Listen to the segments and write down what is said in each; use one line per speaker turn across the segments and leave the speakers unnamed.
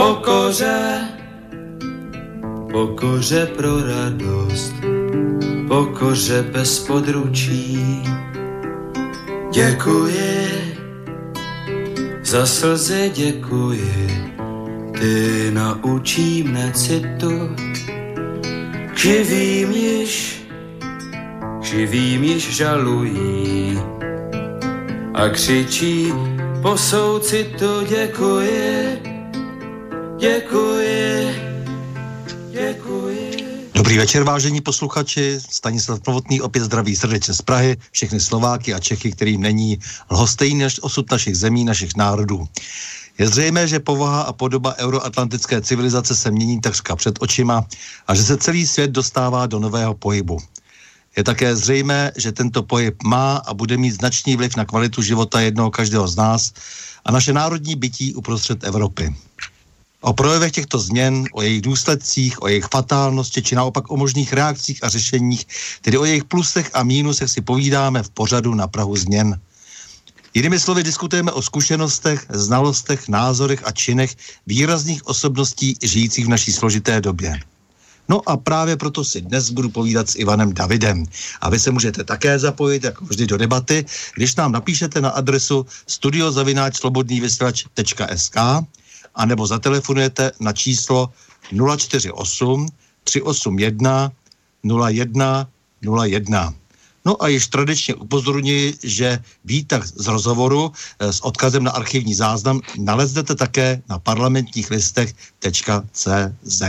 Pokoře, pokoře pro radost, pokoře bez područí. Děkuji, za slzy děkuji, ty naučí mne citu, živým již, živým již žalují a křičí po soucitu děkuji, děkuji, děkuji.
Dobrý večer, vážení posluchači. Stanislav Plovotný opět zdraví srdečně z Prahy, všechny Slováky a Čechy, kterým není lhostejný než osud našich zemí, našich národů. Je zřejmé, že povaha a podoba euroatlantické civilizace se mění takřka před očima a že se celý svět dostává do nového pohybu. Je také zřejmé, že tento pohyb má a bude mít značný vliv na kvalitu života jednoho každého z nás a naše národní bytí uprostřed Evropy. O projevech těchto změn, o jejich důsledcích, o jejich fatálnosti, či naopak o možných reakcích a řešeních, tedy o jejich plusech a mínusech si povídáme v pořadu na Prahu změn. Jinými slovy diskutujeme o zkušenostech, znalostech, názorech a činech výrazných osobností žijících v naší složité době. No a právě proto si dnes budu povídat s Ivanem Davidem. A vy se můžete také zapojit, jako vždy, do debaty, když nám napíšete na adresu studiozavináčslobodnývysílač.sk a nebo zatelefonujete na číslo 048 381 01 01. No a již tradičně upozorňuji, že výtah z rozhovoru eh, s odkazem na archivní záznam naleznete také na parlamentních listech.cz.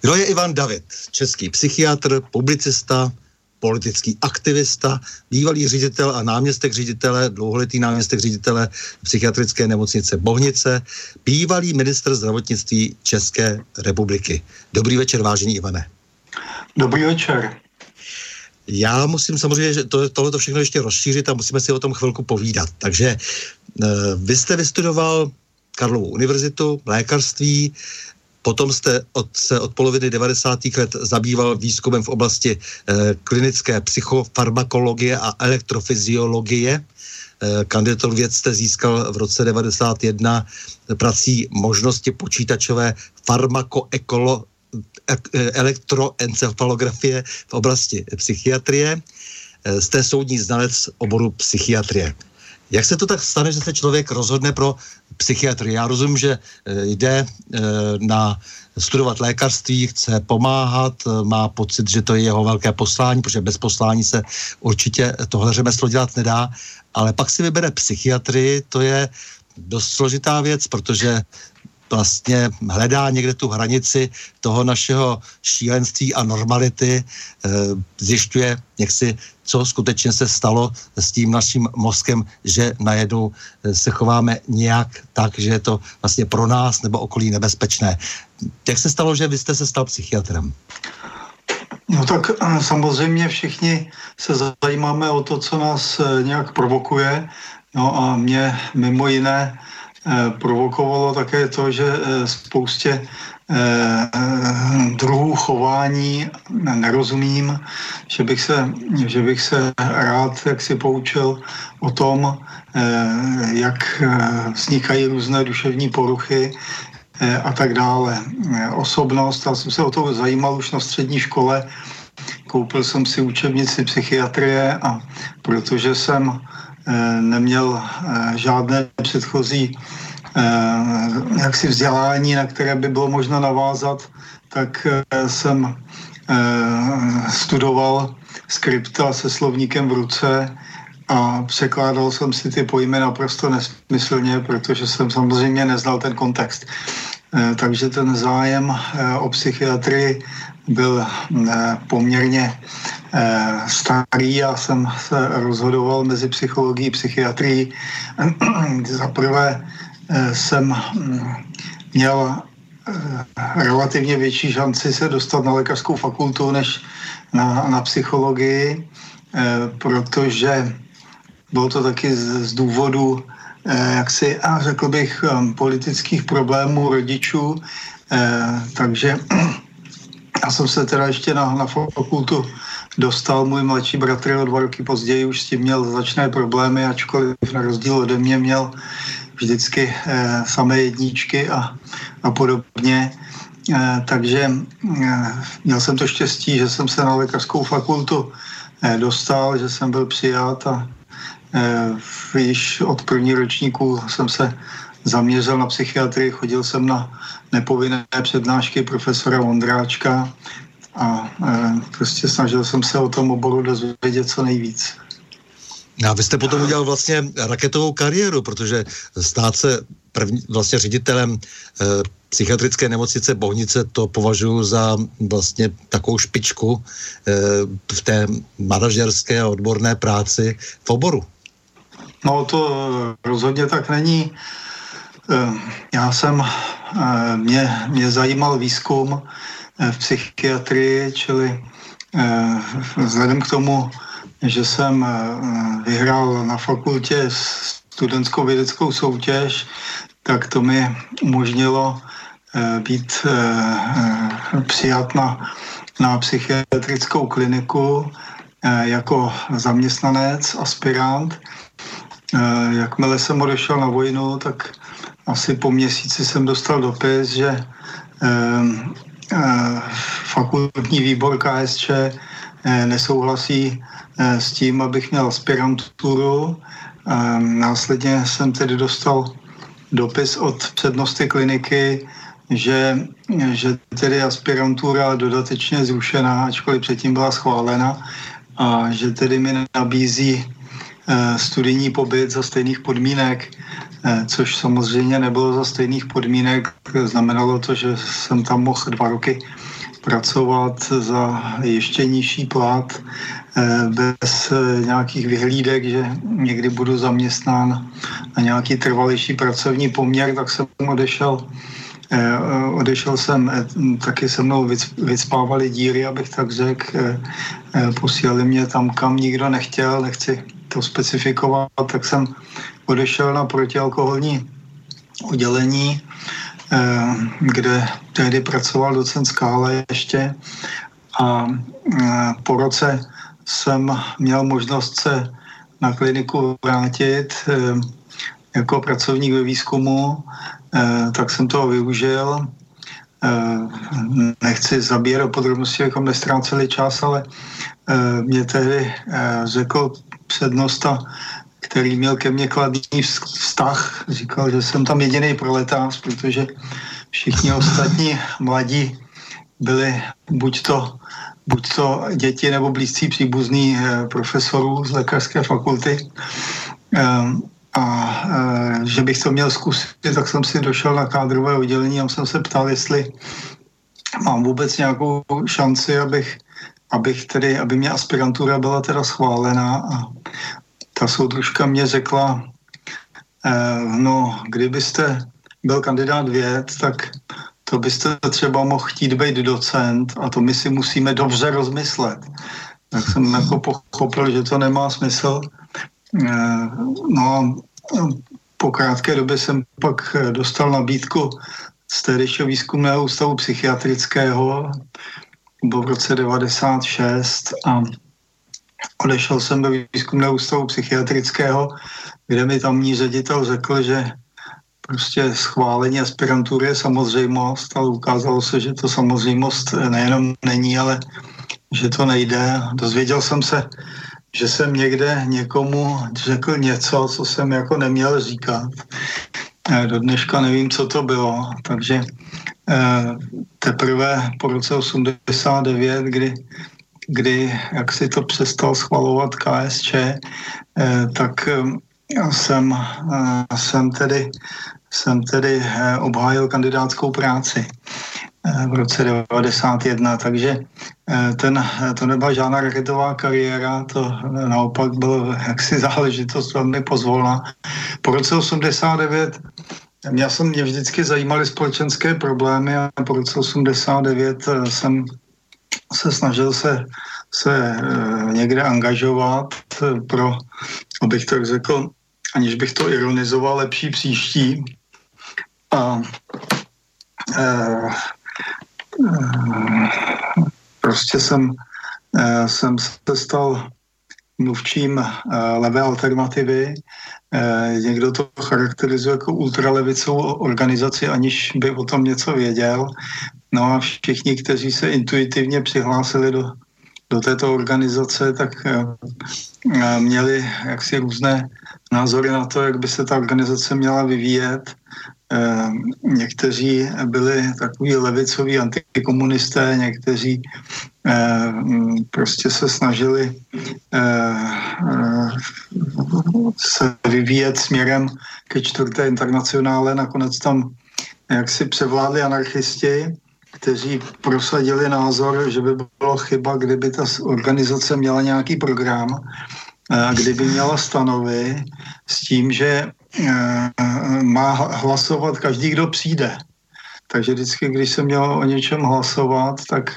Kdo je Ivan David? Český psychiatr, publicista, politický aktivista, bývalý ředitel a náměstek ředitele, dlouholetý náměstek ředitele psychiatrické nemocnice Bohnice, bývalý minister zdravotnictví České republiky. Dobrý večer, vážení Ivane.
Dobrý večer.
Já musím samozřejmě že to, tohle to všechno ještě rozšířit a musíme si o tom chvilku povídat. Takže uh, vy jste vystudoval Karlovou univerzitu, lékařství, Potom jste od, se od poloviny 90. let zabýval výzkumem v oblasti eh, klinické psychofarmakologie a elektrofyziologie. Eh, kandidatur věc jste získal v roce 91 prací možnosti počítačové farmakoekolo e, elektroencefalografie v oblasti psychiatrie. Eh, jste soudní znalec oboru psychiatrie. Jak se to tak stane, že se člověk rozhodne pro psychiatrii? Já rozumím, že eh, jde eh, na studovat lékařství, chce pomáhat, eh, má pocit, že to je jeho velké poslání, protože bez poslání se určitě tohle řemeslo dělat nedá, ale pak si vybere psychiatrii, to je dost složitá věc, protože vlastně hledá někde tu hranici toho našeho šílenství a normality, zjišťuje, jak si co skutečně se stalo s tím naším mozkem, že najednou eh, se chováme nějak tak, že je to vlastně pro nás nebo okolí nebezpečné. Jak se stalo, že vy jste se stal psychiatrem?
No tak eh, samozřejmě všichni se zajímáme o to, co nás eh, nějak provokuje. No a mě mimo jiné provokovalo také to, že spoustě Eh, druhů chování nerozumím, že bych se, že bych se rád jak si poučil o tom, eh, jak eh, vznikají různé duševní poruchy a tak dále. Osobnost, já jsem se o to zajímal už na střední škole, koupil jsem si učebnici psychiatrie a protože jsem neměl žádné předchozí jaksi vzdělání, na které by bylo možno navázat, tak jsem studoval skripta se slovníkem v ruce a překládal jsem si ty pojmy naprosto nesmyslně, protože jsem samozřejmě neznal ten kontext. Takže ten zájem o psychiatrii byl poměrně starý. Já jsem se rozhodoval mezi psychologií a psychiatrií. Za prvé jsem mm, měl relativně větší šanci se dostat na lékařskou fakultu než na, na psychologii, protože bylo to taky z, z důvodu jaksi, a řekl bych, politických problémů rodičů, takže já jsem se teda ještě na, na fakultu dostal, můj mladší bratr o dva roky později už s tím měl značné problémy, ačkoliv na rozdíl ode mě měl vždycky eh, samé jedničky a, a podobně. Eh, takže eh, měl jsem to štěstí, že jsem se na lékařskou fakultu eh, dostal, že jsem byl přijat a eh, již od první ročníku jsem se zaměřil na psychiatrii, chodil jsem na nepovinné přednášky profesora Vondráčka a e, prostě snažil jsem se o tom oboru dozvědět co nejvíc.
A vy jste potom udělal vlastně raketovou kariéru, protože stát se první, vlastně ředitelem e, psychiatrické nemocnice Bohnice to považuji za vlastně takovou špičku e, v té manažerské a odborné práci v oboru.
No to rozhodně tak není. Eh, já jsem, eh, mě, mě zajímal výzkum eh, v psychiatrii, čili vzhledem k tomu, že jsem vyhrál na fakultě studentskou vědeckou soutěž, tak to mi umožnilo být přijat na, na psychiatrickou kliniku jako zaměstnanec, aspirant. Jakmile jsem odešel na vojnu, tak asi po měsíci jsem dostal dopis, že eh, fakultní výbor KSČ eh, nesouhlasí eh, s tím, abych měl aspiranturu. Eh, následně jsem tedy dostal dopis od přednosti kliniky, že, že tedy aspirantura dodatečně zrušená, ačkoliv předtím byla schválena, a že tedy mi nabízí studijní pobyt za stejných podmínek což samozřejmě nebylo za stejných podmínek. Znamenalo to, že jsem tam mohl dva roky pracovat za ještě nižší plat, eh, bez eh, nějakých vyhlídek, že někdy budu zaměstnán na nějaký trvalější pracovní poměr, tak jsem odešel odešel jsem, taky se mnou vycpávali díry, abych tak řekl, posílali mě tam, kam nikdo nechtěl, nechci to specifikovat, tak jsem odešel na protialkoholní oddělení, eh, kde tehdy pracoval docent Skála ještě a eh, po roce jsem měl možnost se na kliniku vrátit eh, jako pracovník ve výzkumu, tak jsem toho využil. Nechci zabírat podrobnosti, abychom nestráceli čas, ale mě tehdy řekl přednosta který měl ke mně kladný vztah. Říkal, že jsem tam jediný proletář, protože všichni ostatní mladí byli buď to, buď to děti nebo blízcí příbuzní eh, profesorů z lékařské fakulty. Ehm, a eh, že bych to měl zkusit, tak jsem si došel na kádrové oddělení a jsem se ptal, jestli mám vůbec nějakou šanci, abych, abych tedy, aby mě aspirantura byla teda schválená a ta soudružka mě řekla, eh, no, kdybyste byl kandidát věd, tak to byste třeba mohl chtít být docent a to my si musíme dobře rozmyslet. Tak jsem jako pochopil, že to nemá smysl. Eh, no po krátké době jsem pak dostal nabídku z tehdejšího výzkumného ústavu psychiatrického, byl v roce 96 a Odešel jsem do výzkumného ústavu psychiatrického, kde mi tamní ředitel řekl, že prostě schválení aspirantury je samozřejmost, ale ukázalo se, že to samozřejmost nejenom není, ale že to nejde. Dozvěděl jsem se, že jsem někde někomu řekl něco, co jsem jako neměl říkat. do dneška nevím, co to bylo, takže teprve po roce 89, kdy, kdy jak si to přestal schvalovat KSČ, tak jsem, jsem tedy, jsem tedy obhájil kandidátskou práci. Eh, v roce 1991, takže eh, ten, to nebyla žádná raketová kariéra, to naopak byl jaksi záležitost velmi pozvolná. Po roce 89 já jsem, mě vždycky zajímaly společenské problémy a po roce 89 eh, jsem se snažil se, se někde angažovat pro, abych tak řekl, aniž bych to ironizoval, lepší příští. A prostě jsem, eh, jsem se stal mluvčím eh, levé alternativy. Eh, někdo to charakterizuje jako ultralevicovou organizaci, aniž by o tom něco věděl. No a všichni, kteří se intuitivně přihlásili do, do této organizace, tak měli jaksi různé názory na to, jak by se ta organizace měla vyvíjet. Eh, někteří byli takový levicoví antikomunisté, někteří eh, prostě se snažili eh, se vyvíjet směrem ke čtvrté internacionále. Nakonec tam jaksi převládli anarchisti, kteří prosadili názor, že by bylo chyba, kdyby ta organizace měla nějaký program, kdyby měla stanovy s tím, že Eh, má hlasovat každý, kdo přijde. Takže vždycky, když se mělo o něčem hlasovat, tak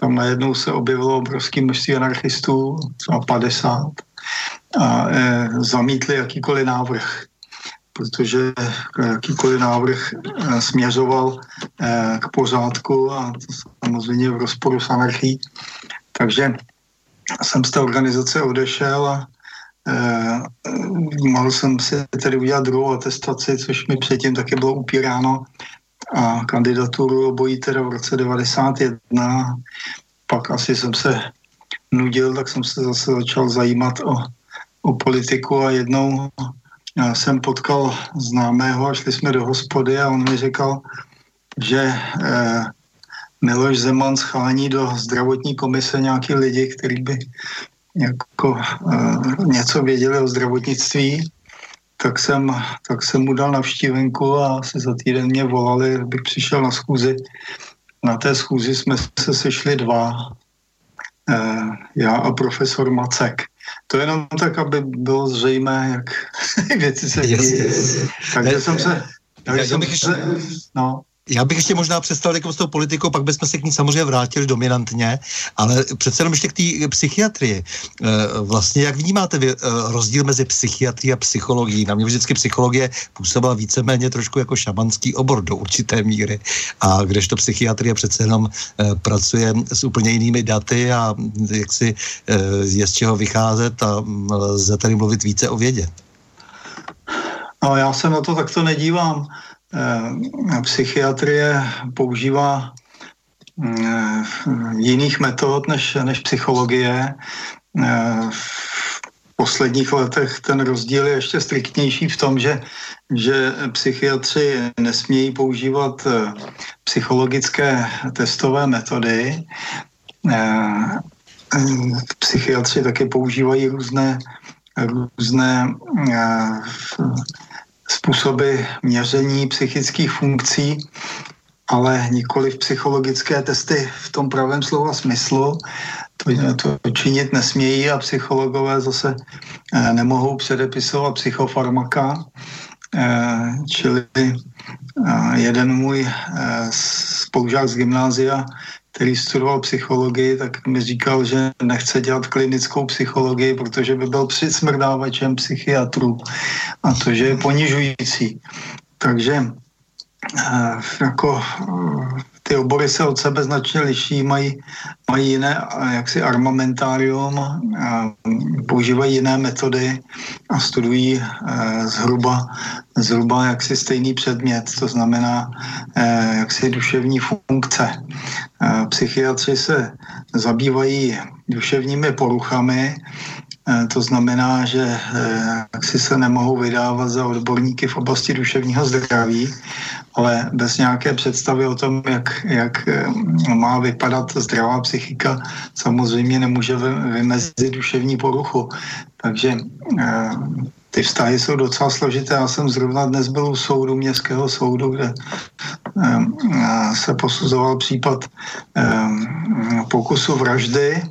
tam najednou se objevilo obrovské množství anarchistů, třeba 50, a e, zamítli jakýkoliv návrh, protože jakýkoliv návrh e, směřoval e, k pořádku a to samozřejmě v rozporu s anarchií. Takže jsem z té organizace odešel a Eh, mohl jsem si tedy udělat druhou atestaci, což mi předtím taky bylo upíráno a kandidaturu obojí teda v roce 91. Pak asi jsem se nudil, tak jsem se zase začal zajímat o, o politiku a jednou já jsem potkal známého a šli jsme do hospody a on mi říkal, že eh, Miloš Zeman schání do zdravotní komise nějaký lidi, kteří by jako uh, něco věděli o zdravotnictví, tak jsem, tak jsem mu dal navštívenku a asi za týden mě volali, abych přišel na schůzi. Na té schůzi jsme se sešli dva, uh, já a profesor Macek. To jenom tak, aby bylo zřejmé, jak věci se dějí. Takže jsem se... Takže jsem se no.
Já bych ještě možná přestal jako s tou politikou, pak bychom se k ní samozřejmě vrátili dominantně, ale přece jenom ještě k té psychiatrii. Eh, vlastně, jak vnímáte vy eh, rozdíl mezi psychiatrií a psychologií? Na mě vždycky psychologie působila víceméně trošku jako šamanský obor do určité míry, a kdežto psychiatrie přece jenom eh, pracuje s úplně jinými daty a jak si je z čeho vycházet a mm, lze tady mluvit více o vědě.
No, já se na to takto nedívám. Eh, psychiatrie používá eh, jiných metod než, než psychologie. Eh, v posledních letech ten rozdíl je ještě striktnější v tom, že, že psychiatři nesmějí používat psychologické testové metody. Psychiatři taky používají různé, různé způsoby měření psychických funkcí, ale nikoli v psychologické testy v tom pravém slova smyslu. To, to činit nesmějí a psychologové zase eh, nemohou předepisovat psychofarmaka. Eh, čili eh, jeden můj spolužák z gymnázia který studoval psychologii, tak mi říkal, že nechce dělat klinickou psychologii, protože by byl přismrdávačem psychiatrů a to, že je ponižující. Takže eh, jako eh, ty obory se od sebe značně liší, mají, mají jiné jaksi armamentárium, používají jiné metody a studují eh, zhruba, zhruba jaksi stejný předmět, to znamená eh, jaksi duševní funkce. Eh, psychiatři se zabývají duševními poruchami, To znamená, že si se nemohou vydávat za odborníky v oblasti duševního zdraví, ale bez nějaké představy o tom, jak, jak má vypadat zdravá psychika, samozřejmě nemůže vymezit duševní poruchu. Takže ty vztahy jsou docela složité. Já jsem zrovna dnes byl u soudu, městského soudu, kde um, se posuzoval případ pokusu vraždy,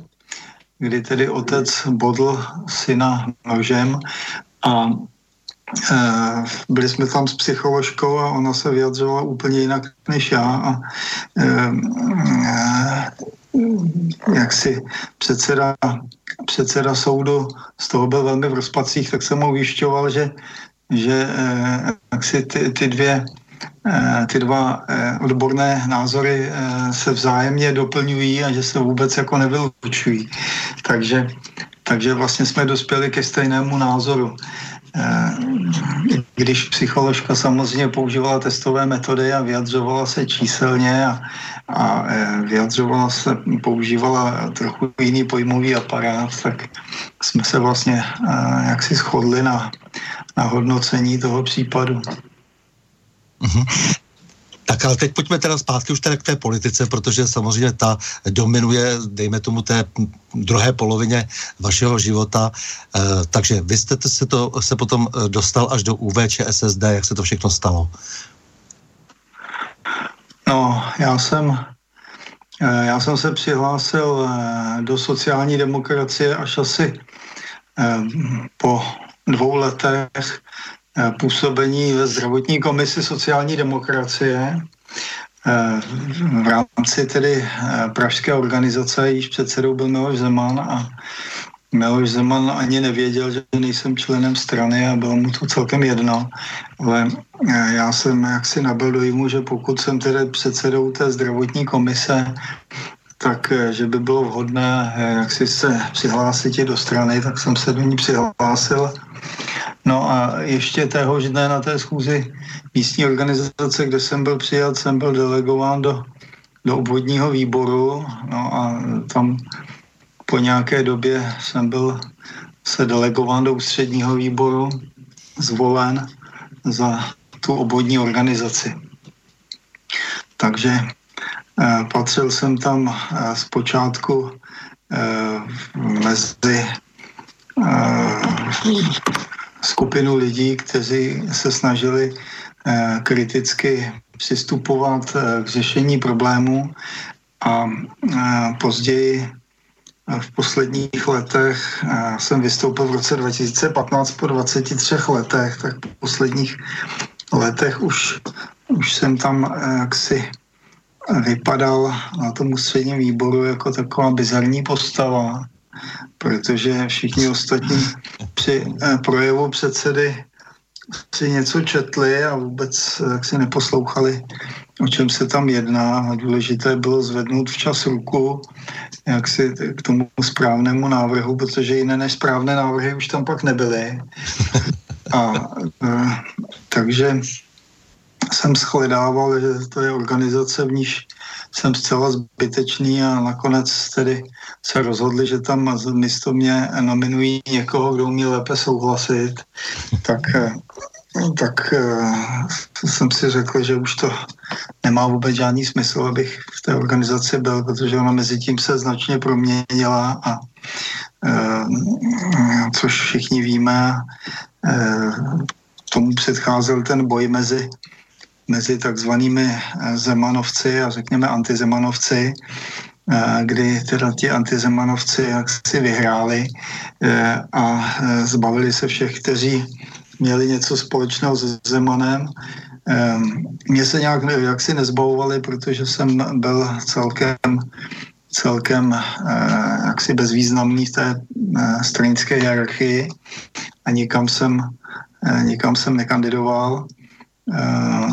kdy tedy otec bodl syna nožem a byli jsme tam s psycholožkou a ona se vyjadřovala úplně jinak než já a uh, jak si předseda předseda soudu z toho byl velmi v rozpacích, tak jsem mu ujišťoval, že, že eh, jak si ty, ty dvě eh, ty dva eh, odborné názory se vzájemně doplňují a že se vůbec jako nevylučují. Takže, takže vlastně jsme dospěli ke stejnému názoru. Když psycholožka samozřejmě používala testové metody a vyjadřovala se číselně a, a e, vyjadřovala se, používala trochu jiný pojmový aparát, tak jsme se vlastně e, jaksi shodli na, na hodnocení toho případu.
Mm-hmm. Tak ale teď pojďme teda zpátky už teda k té politice, protože samozřejmě ta dominuje, dejme tomu, té druhé polovině vašeho života. E, takže vy jste se, to, se potom dostal až do UVČSSD, jak se to všechno stalo?
No, já jsem, eh, já jsem se přihlásil eh, do sociální demokracie až asi eh, po dvou letech působení ve zdravotní komisi sociální demokracie v rámci tedy pražské organizace, již předsedou byl Miloš Zeman a Miloš Zeman ani nevěděl, že nejsem členem strany a bylo mu to celkem jedno, ale eh, já jsem jaksi nabil dojmu, že pokud jsem tedy předsedou té zdravotní komise, tak eh, že by bylo vhodné eh, jak si se přihlásit do strany, tak jsem se do ní přihlásil. No a ještě téhož dne na té schůzi místní organizace, kde jsem byl přijat, jsem byl delegován do, do obvodního výboru no a tam po nějaké době jsem byl se delegován do ústředního výboru, zvolen za tu obvodní organizaci. Takže eh, patřil jsem tam eh, zpočátku eh, mezi eh, skupinu lidí, kteří se snažili eh, kriticky přistupovat eh, k řešení problémů a eh, později v posledních letech jsem vystoupil v roce 2015 po 23 letech, tak po posledních letech už, už jsem tam jaksi vypadal na tom ústředním výboru jako taková bizarní postava, protože všichni ostatní při eh, projevu předsedy si něco četli a vůbec jak si neposlouchali, o čem se tam jedná. Důležité bylo zvednout včas ruku jak si k tomu správnému návrhu, protože jiné než správné návrhy už tam pak nebyly. A e, takže jsem shledával, že to je organizace, v níž jsem zcela zbytečný a nakonec tedy se rozhodli, že tam místo mě nominují někoho, kdo umí lépe souhlasit, tak, eh, tak eh, jsem si řekl, že už to nemá vůbec žádný smysl, abych v té organizaci byl, protože ona mezi tím se značně proměnila a eh, což všichni víme, tomu předcházel ten boj mezi mezi takzvanými eh, zemanovci a řekněme antizemanovci, eh, kdy teda ti antizemanovci jak si vyhráli eh, a zbavili se všech, kteří měli něco společného s Zemanem. Mě se nějak jaksi nezbavovali, protože jsem byl celkem celkem jaksi bezvýznamný v té stranické hierarchii a nikam jsem, nikam jsem nekandidoval. Eh,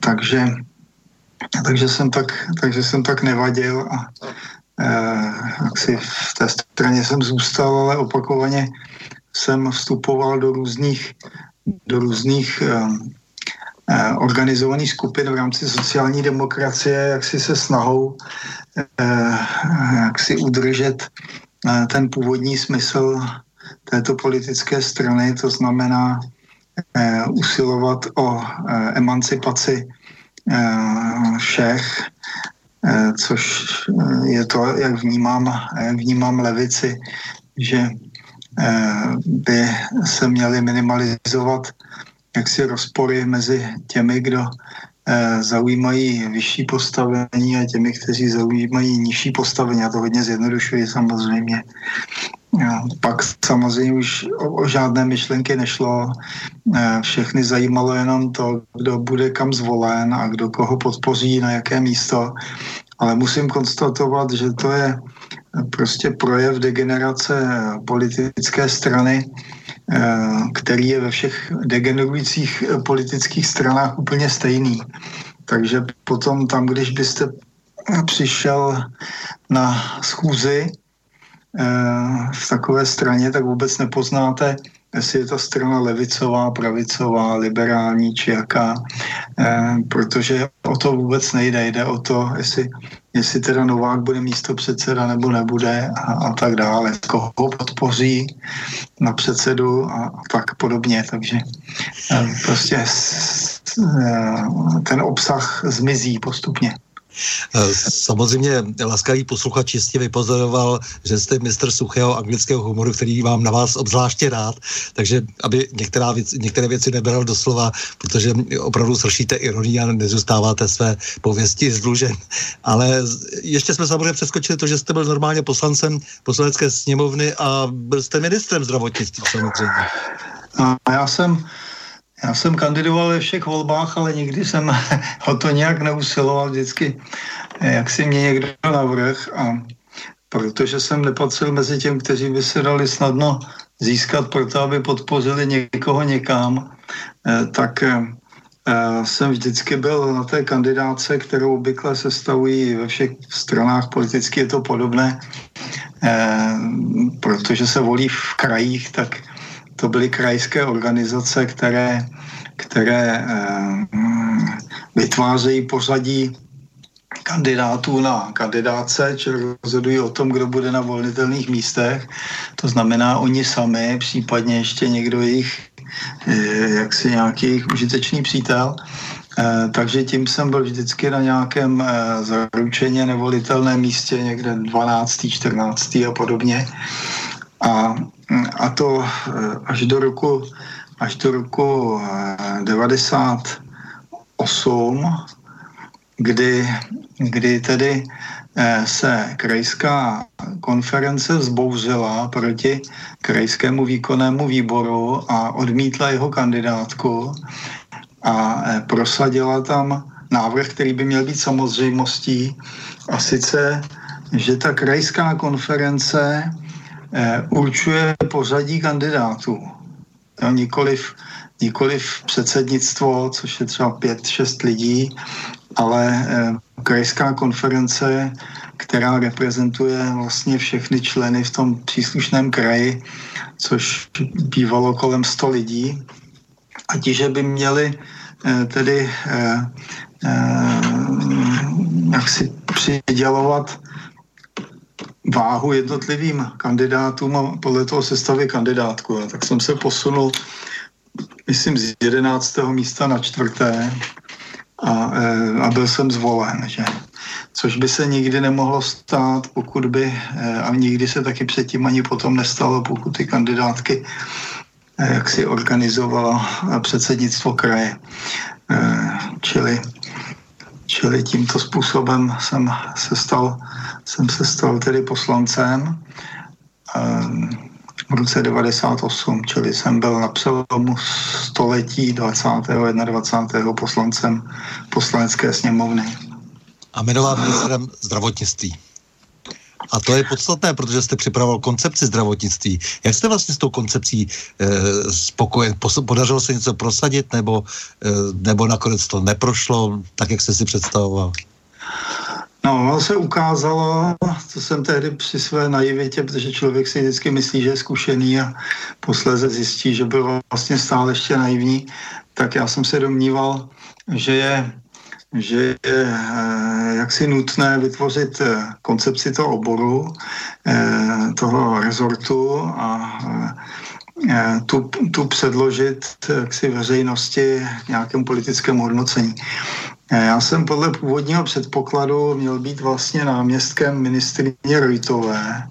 takže, takže, jsem tak, takže jsem tak nevadil a jak si v té straně jsem zůstal, ale opakovaně jsem vstupoval do různých, do různých uh, organizovaných skupin v rámci sociální demokracie, jak si se snahou jak si udržet ten původní smysl této politické strany, to znamená eh, usilovat o eh, emancipaci eh, všech, eh, což eh, je to, jak vnímám, jak vnímám levici, že eh, by se měly minimalizovat jaksi rozpory mezi těmi, kdo Eh, zaujímají vyšší postavení a těmi, kteří zaujímají nižší postavení. A to hodně zjednodušuji samozřejmě. Pak samozřejmě už o, o žádné myšlenky nešlo. Eh, všechny zajímalo jenom to, kdo bude kam zvolen a kdo koho podpoří, na jaké místo. Ale musím konstatovat, že to je prostě projev degenerace politické strany, Eh, který je ve všech degenerujících politických stranách úplně stejný. Takže potom tam, když byste přišel na schůzi v takové straně, tak vůbec nepoznáte jestli je to strana levicová, pravicová, liberální či jaká, eh, protože o to vůbec nejde. Jde o to, jestli, jestli teda Novák bude místo předseda nebo nebude a, a tak dále. Koho podpoří na předsedu a, a tak podobně. Takže eh, prostě eh, ten obsah zmizí postupně.
Eh, samozřejmě laskavý posluchač jistě vypozoroval, že jste mistr suchého anglického humoru, který mám na vás obzvláště rád, takže aby některá věc, některé věci nebral doslova, protože opravdu sršíte ironii a nezůstáváte své pověsti zdlužen. Ale ještě jsme samozřejmě přeskočili to, že jste byl normálně poslancem poslanecké sněmovny a byl jste ministrem zdravotnictví samozřejmě.
A já jsem já jsem kandidoval ve všech volbách, ale nikdy jsem o to nějak neusiloval. Vždycky, jak si mě někdo navrh a protože jsem nepatřil mezi těm, kteří by se dali snadno získat proto, aby podpořili někoho někam, eh, tak eh, jsem vždycky byl na té kandidáce, kterou obvykle se stavují ve všech stranách politicky, je to podobné, eh, protože se volí v krajích, tak to byly krajské organizace, které, které eh, vytvářejí pořadí kandidátů na kandidáce, či rozhodují o tom, kdo bude na volnitelných místech. To znamená oni sami, případně ještě někdo jejich, eh, jaksi nějaký jejich užitečný přítel. Eh, takže tím jsem byl vždycky na nějakém zaručeně nevolitelném místě, někde 12., 14. a podobně. A a to eh, až do roku, až do roku 98, eh, kdy, kdy tedy eh, se krajská konference vzbouřila proti krajskému výkonnému výboru a odmítla jeho kandidátku a prosadila tam návrh, který by měl být samozřejmostí a sice, že ta krajská konference určuje pořadí kandidátů. Jo, nikoliv, nikoliv předsednictvo, což je třeba pět, šest lidí, ale eh, krajská konference, která reprezentuje vlastně všechny členy v tom příslušném kraji, což bývalo kolem 100 lidí. A ti, že by měli eh, tedy jak si přidělovat váhu jednotlivým kandidátům a podle toho sestavy kandidátku. A tak jsem se posunul, myslím, z 11. místa na čtvrté a, e, a byl jsem zvolen, že? Což by se nikdy nemohlo stát, pokud by, e, a nikdy se taky předtím ani potom nestalo, pokud ty kandidátky e, jak si organizovala předsednictvo kraje. Čili Čili tímto způsobem jsem se stal, jsem se stal tedy poslancem ehm, v roce 98, čili jsem byl na přelomu století 20. a 21. poslancem poslanecké sněmovny.
A jmenován ministrem zdravotnictví. A to je podstatné, protože jste připravoval koncepci zdravotnictví. Jak jste vlastně s tou koncepcí e, spokojen? Podařilo se něco prosadit, nebo, e, nebo nakonec to neprošlo tak, jak jste si představoval?
No, se ukázalo, to jsem tehdy při své naivitě, protože člověk si vždycky myslí, že je zkušený a posléze zjistí, že byl vlastně stále ještě naivní, tak já jsem se domníval, že je že je eh, jaksi nutné vytvořit eh, koncepci toho oboru, eh, toho rezortu a tu, tu předložit jaksi veřejnosti nějakému politickému hodnocení. Já jsem podle původního předpokladu měl být vlastně náměstkem ministrině Rojtové.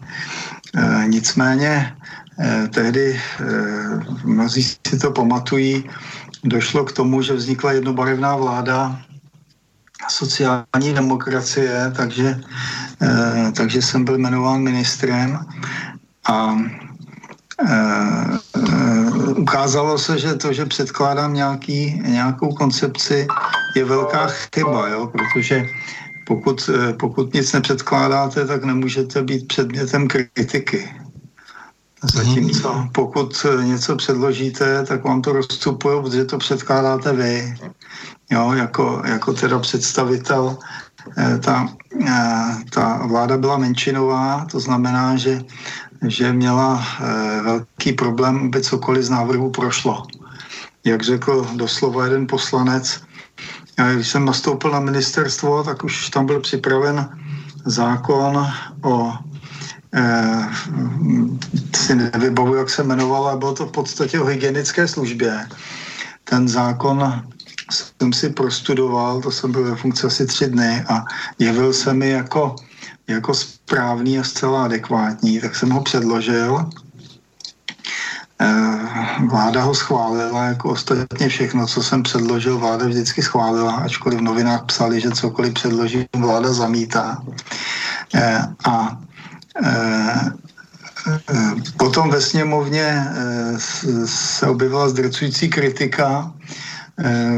Nicméně tehdy, mnozí si to pamatují, došlo k tomu, že vznikla jednobarevná vláda sociální demokracie, takže, eh, takže jsem byl jmenován ministrem a eh, ukázalo se, že to, že předkládám nějaký, nějakou koncepci, je velká chyba, jo? protože pokud, eh, pokud nic nepředkládáte, tak nemůžete být předmětem kritiky. Zatímco pokud něco předložíte, tak vám to rozstupuje, protože to předkládáte vy jo, jako, jako teda představitel. Eh, ta, eh, ta vláda byla menšinová, to znamená, že, že měla eh, velký problém, aby cokoliv z návrhu prošlo. Jak řekl doslova jeden poslanec, když jsem nastoupil na ministerstvo, tak už tam byl připraven zákon o eh, si nevybavu, jak se jmenoval, ale bylo to v podstatě o hygienické službě. Ten zákon jsem si prostudoval, to jsem byl ve funkci asi tři dny a jevil se mi jako, jako správný a zcela adekvátní, tak jsem ho předložil. Eh, vláda ho schválila, jako ostatně všechno, co jsem předložil, vláda vždycky schválila, ačkoliv v novinách psali, že cokoliv předložím, vláda zamítá. Eh, a eh, Potom ve sněmovně se objevila zdrcující kritika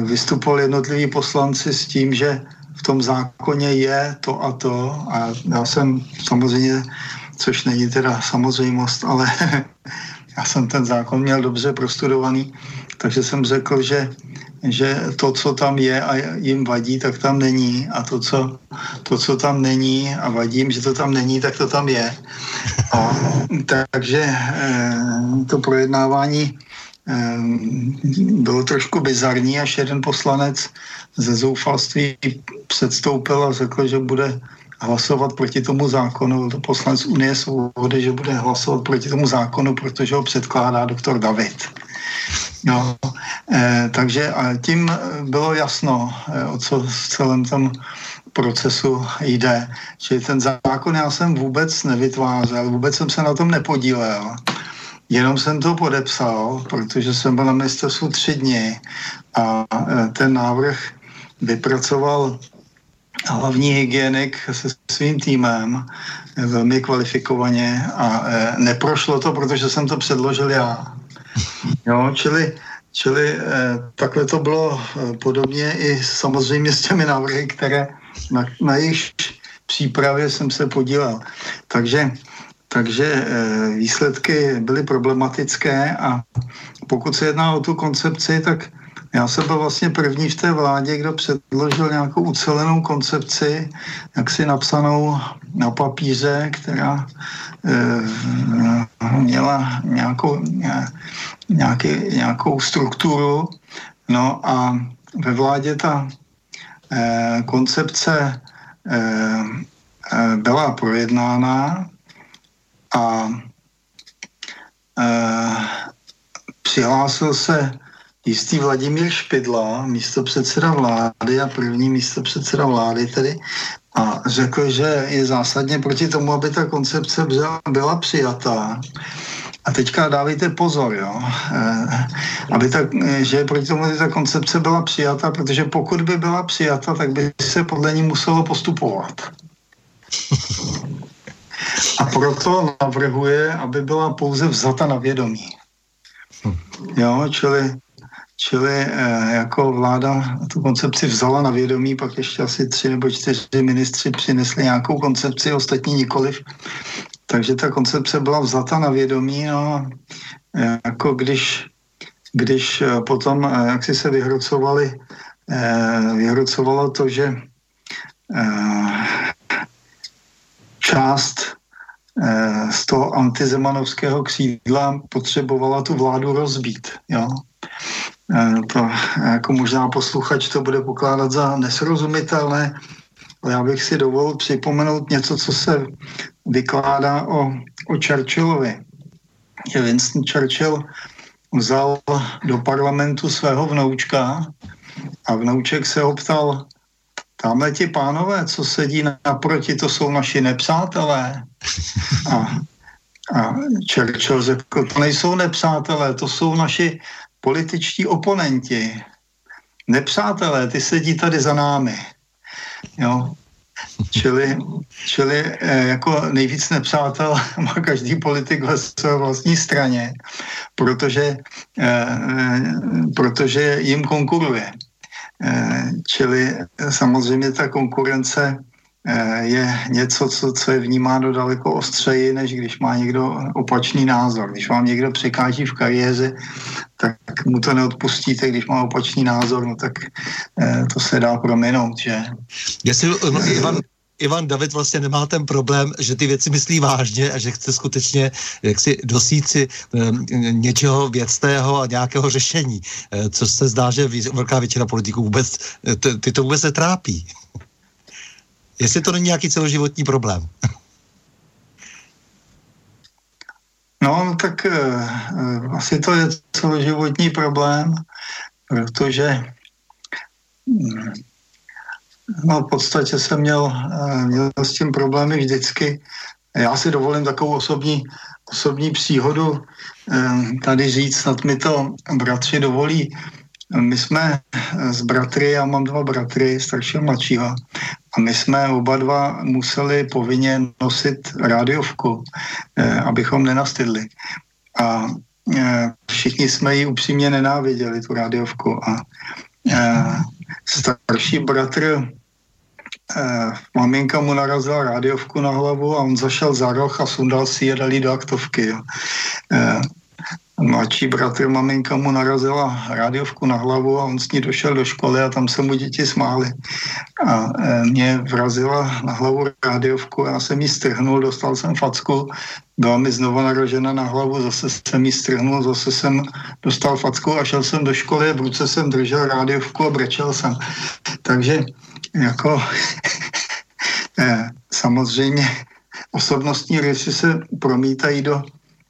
vystupovali jednotliví poslanci s tím, že v tom zákoně je to a to a já jsem samozřejmě, což není teda samozřejmost, ale já jsem ten zákon měl dobře prostudovaný, takže jsem řekl, že, že to, co tam je a jim vadí, tak tam není a to, co, to, co tam není a vadí jim, že to tam není, tak to tam je. A, takže eh, to projednávání bylo trošku bizarní, až jeden poslanec ze zoufalství předstoupil a řekl, že bude hlasovat proti tomu zákonu, to poslanec Unie svobody, že bude hlasovat proti tomu zákonu, protože ho předkládá doktor David. No, e, takže a tím bylo jasno, e, o co v celém tom procesu jde. Že ten zákon já jsem vůbec nevytvářel, vůbec jsem se na tom nepodílel. Jenom jsem to podepsal, protože jsem byl na ministerstvu tři dny a e, ten návrh vypracoval hlavní hygienik se svým týmem e, velmi kvalifikovaně a e, neprošlo to, protože jsem to předložil já. Jo, čili, čili takhle to bylo podobně i samozřejmě s těmi návrhy, které na, na jejich přípravě jsem se podílel. Takže takže eh, výsledky byly problematické a pokud se jedná o tu koncepci, tak já jsem byl vlastně první v té vládě, kdo předložil nějakou ucelenou koncepci, jak si napsanou na papíře, která e, měla nějakou, nějaký, nějakou strukturu. No a ve vládě ta e, koncepce e, byla projednána a e, přihlásil se jistý Vladimír Špidla, místo předseda vlády a první místo předseda vlády tedy, a řekl, že je zásadně proti tomu, aby ta koncepce byla, přijatá. A teďka dávejte pozor, jo, e, aby ta, že je proti tomu, aby ta koncepce byla přijata, protože pokud by byla přijata, tak by se podle ní muselo postupovat. A proto navrhuje, aby byla pouze vzata na vědomí. Jo, čili, čili eh, jako vláda tu koncepci vzala na vědomí, pak ještě asi tři nebo čtyři ministři přinesli nějakou koncepci, ostatní nikoliv. Takže ta koncepce byla vzata na vědomí, no, eh, jako když, když eh, potom, jak si se vyhrocovali, vyhrocovalo to, že část Eh, z toho antizemanovského křídla potřebovala tu vládu rozbít. Jo? to jako možná posluchač to bude pokládat za nesrozumitelné, ale já bych si dovolil připomenout něco, co se vykládá o, o Churchillovi. Že Winston Churchill vzal do parlamentu svého vnoučka a vnouček se ho ptal, tamhle ti pánové, co sedí naproti, to jsou naši nepřátelé. A, a Churchill řekl, to nejsou nepřátelé, to jsou naši političtí oponenti. Nepřátelé, ty sedí tady za námi. Jo. Čili, čili eh, jako nejvíc nepřátel má každý politik ve své vlastní straně, protože, eh, eh, protože jim konkuruje. Čili samozřejmě ta konkurence je něco, co, co je vnímáno daleko ostřeji, než když má někdo opačný názor. Když vám někdo překáží v kariéře, tak mu to neodpustíte, když má opačný názor, no tak eh, to se dá prominout, že?
Jestli no, Ivan, Ivan David vlastně nemá ten problém, že ty věci myslí vážně a že chce skutečně jaksi dosít si um, něčeho věcného a nějakého řešení, uh, co se zdá, že velká většina politiků vůbec, t- ty to vůbec netrápí. Jestli to není nějaký celoživotní problém.
No, tak uh, asi to je celoživotní problém, protože hm, no, v podstatě jsem měl, uh, měl s tím problémy vždycky. Já si dovolím takovou osobní, osobní příhodu uh, tady říct, snad mi to bratři dovolí. My jsme s bratry, já mám dva bratry, staršího a mladšího, a my jsme oba dva museli povinně nosit rádiovku, eh, abychom nenastydli. A eh, všichni jsme ji upřímně nenáviděli, tu rádiovku. A eh, starší bratr Eh, maminka mu narazila rádiovku na hlavu a on zašel za roh a sundal si je dali do aktovky. Jo. Eh, mladší bratr maminka mu narazila rádiovku na hlavu a on s ní došel do školy a tam se mu děti smály. A e, mě vrazila na hlavu rádiovku, já jsem ji strhnul, dostal jsem facku, byla mi znovu naražena na hlavu, zase jsem ji strhnul, zase jsem dostal facku a šel jsem do školy, v ruce jsem držel rádiovku a brečel jsem. Takže jako e, samozřejmě osobnostní rysy se promítají do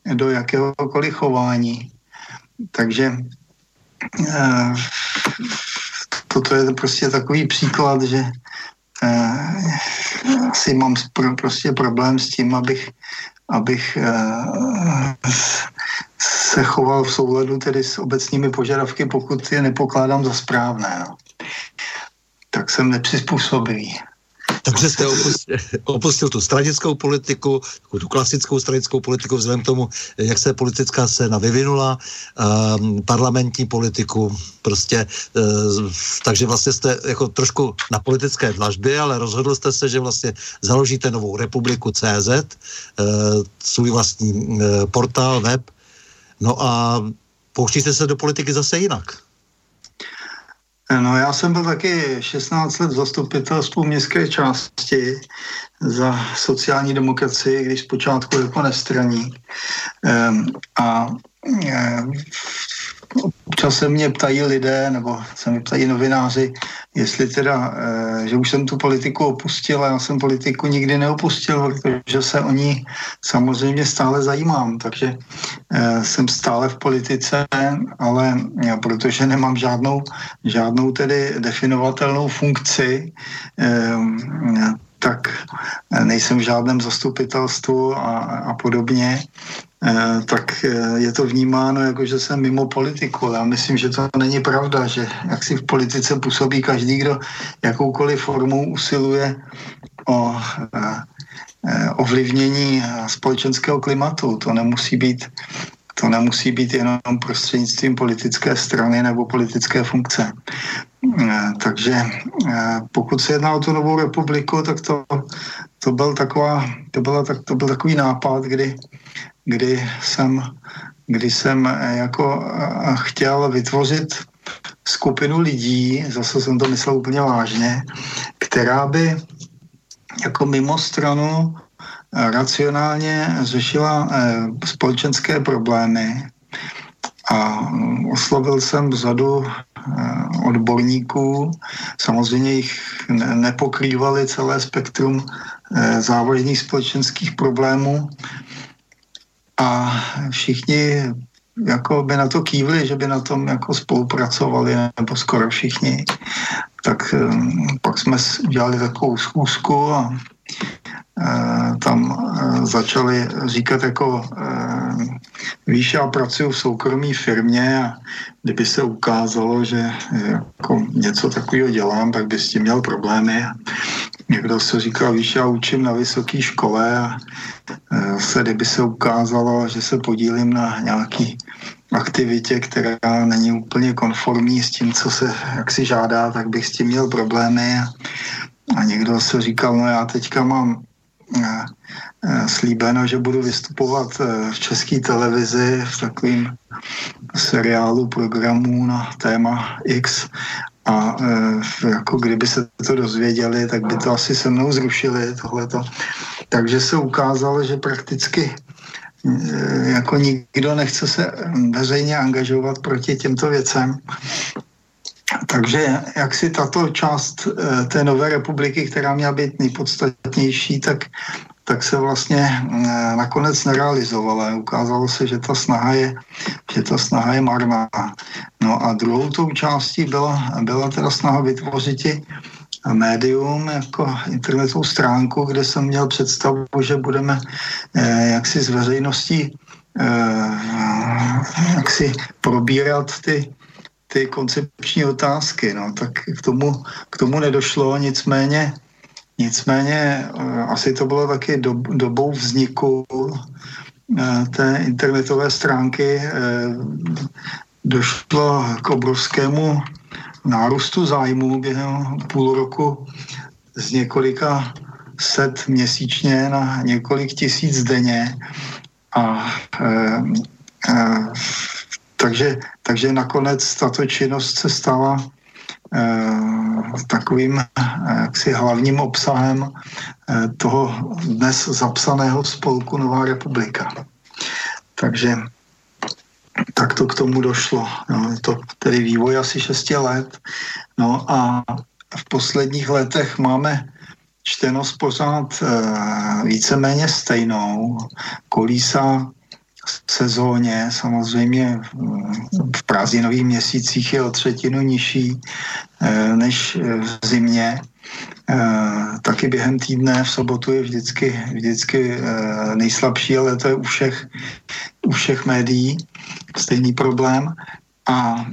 do jakéhokoliv chování. Takže eh, toto je prostě takový příklad, že eh, asi mám prostě problém s tím, abych, abych eh, se choval v souladu tedy s obecnými požadavky, pokud je nepokládám za správné. No. Tak jsem nepřizpůsobivý.
Takže jste opustil, opustil tu stranickou politiku, tu klasickou stranickou politiku vzhledem k tomu, jak se politická scéna vyvinula, um, parlamentní politiku, prostě, uh, takže vlastně jste jako trošku na politické dlažbě, ale rozhodl jste se, že vlastně založíte novou republiku CZ, uh, svůj vlastní uh, portál, web, no a pouštíte se do politiky zase jinak.
No já jsem byl taky 16 let v zastupitelstvu městské části za sociální demokracii, když zpočátku jako nestraník. Ehm, a ehm, občas se mě ptají lidé, nebo se mi ptají novináři, jestli teda, eh, že už jsem tu politiku opustil a já jsem politiku nikdy neopustil, protože se o ní samozřejmě stále zajímám, takže eh, jsem stále v politice, ale protože nemám žádnou, žádnou tedy definovatelnou funkci, eh, tak nejsem v žádném zastupitelstvu a, a podobně, tak eh, je to vnímáno jako, že jsem mimo politiku. Já myslím, že to není pravda, že jak si v politice působí každý, kdo jakoukoliv formou usiluje o eh, ovlivnění společenského klimatu. To nemusí být to nemusí být jenom prostřednictvím politické strany nebo politické funkce. Takže pokud se jedná o tu novou republiku, tak to, to, byl, taková, to, byla, tak, to byl takový nápad, kdy kdy jsem, kdy jsem eh, jako eh, chtěl vytvořit skupinu lidí, zase jsem to myslel úplně vážně, která by jako mimo stranu eh, racionálně řešila společenské problémy a oslovil jsem řadu odborníků. Samozřejmě jich nepokrývali celé spektrum závažných společenských problémů a všichni jako by na to kývli, že by na tom jako spolupracovali, nebo skoro všichni. Tak pak jsme dělali takovou schůzku a uh, tam uh, začali říkat jako uh, víš, já pracuji v soukromé firmě a kdyby se ukázalo, že jako něco takového dělám, tak by s tím měl problémy. Někdo se říkal, víš, já učím na vysoké škole a e, se, kdyby se ukázalo, že se podílím na nějaký aktivitě, která není úplně konformní s tím, co se jak si žádá, tak bych s tím měl problémy. A někdo se říkal, no já teďka mám e, e, slíbeno, že budu vystupovat v české televizi v takovém seriálu programů na téma X a e, jako kdyby se to dozvěděli, tak by to asi se mnou zrušili tohleto. Takže se ukázalo, že prakticky e, jako nikdo nechce se veřejně angažovat proti těmto věcem. Takže jak si tato část e, té nové republiky, která měla být nejpodstatnější, tak tak se vlastně eh, nakonec nerealizovala. Ukázalo se, že ta snaha je, že ta snaha je marná. No a druhou tou částí byla, byla teda snaha vytvořit médium jako internetovou stránku, kde jsem měl představu, že budeme eh, jaksi s veřejností eh, jaksi probírat ty, ty koncepční otázky. No, tak k tomu, k tomu nedošlo, nicméně Nicméně eh, asi to bylo taky dob, dobou vzniku eh, té internetové stránky. Eh, došlo k obrovskému nárůstu zájmu během půl roku z několika set měsíčně na několik tisíc denně. A e, e, takže, takže nakonec tato činnost se stala takovým eh, jaksi hlavním obsahem eh, toho dnes zapsaného spolku Nová republika. Takže tak to k tomu došlo. No, je to tedy vývoj asi 6 let. No a v posledních letech máme čtenost pořád e, víceméně stejnou. Kolísa sezóně. Samozřejmě v prázdninových měsících je o třetinu nižší eh, než v zimě. Eh, taky během týdne v sobotu je vždycky, vždycky eh, nejslabší, ale to je u všech, u všech médií stejný problém. A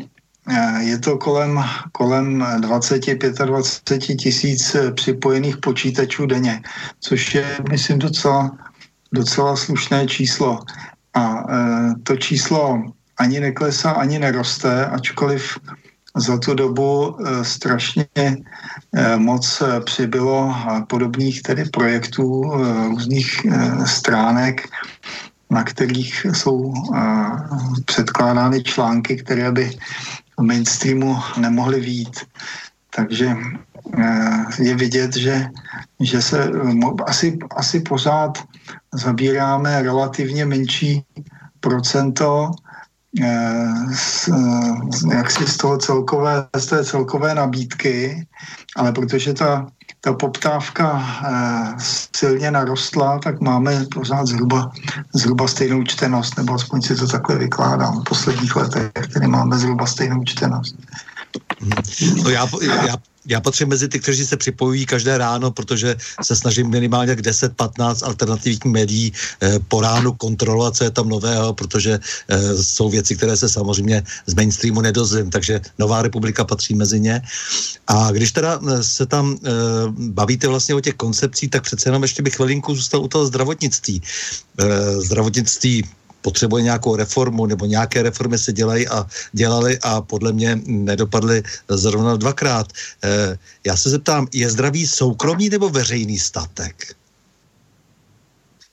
je to kolem, kolem 20-25 tisíc připojených počítačů denně, což je, myslím, docela, docela slušné číslo. A e, to číslo ani neklesá, ani neroste, ačkoliv za tu dobu e, strašně e, moc přibylo podobných tedy projektů, různých stránek, na kterých jsou předkládány články, které by v mainstreamu nemohly výjít. Takže je vidět, že, že se asi, asi pořád zabíráme relativně menší procento eh, z, jaksi z, toho celkové, z té celkové nabídky, ale protože ta, ta poptávka eh, silně narostla, tak máme pořád zhruba, zhruba stejnou čtenost, nebo aspoň si to takhle vykládám v posledních letech, které máme zhruba stejnou čtenost.
No já, já já patřím mezi ty, kteří se připojují každé ráno, protože se snažím minimálně k 10-15 alternativních médií eh, po ránu kontrolovat, co je tam nového, protože eh, jsou věci, které se samozřejmě z mainstreamu nedozvím, takže Nová republika patří mezi ně. A když teda eh, se tam eh, bavíte vlastně o těch koncepcích, tak přece jenom ještě bych chvilinku zůstal u toho zdravotnictví. Eh, zdravotnictví potřebuje nějakou reformu, nebo nějaké reformy se dělají a dělali a podle mě nedopadly zrovna dvakrát. E, já se zeptám, je zdraví soukromý nebo veřejný statek?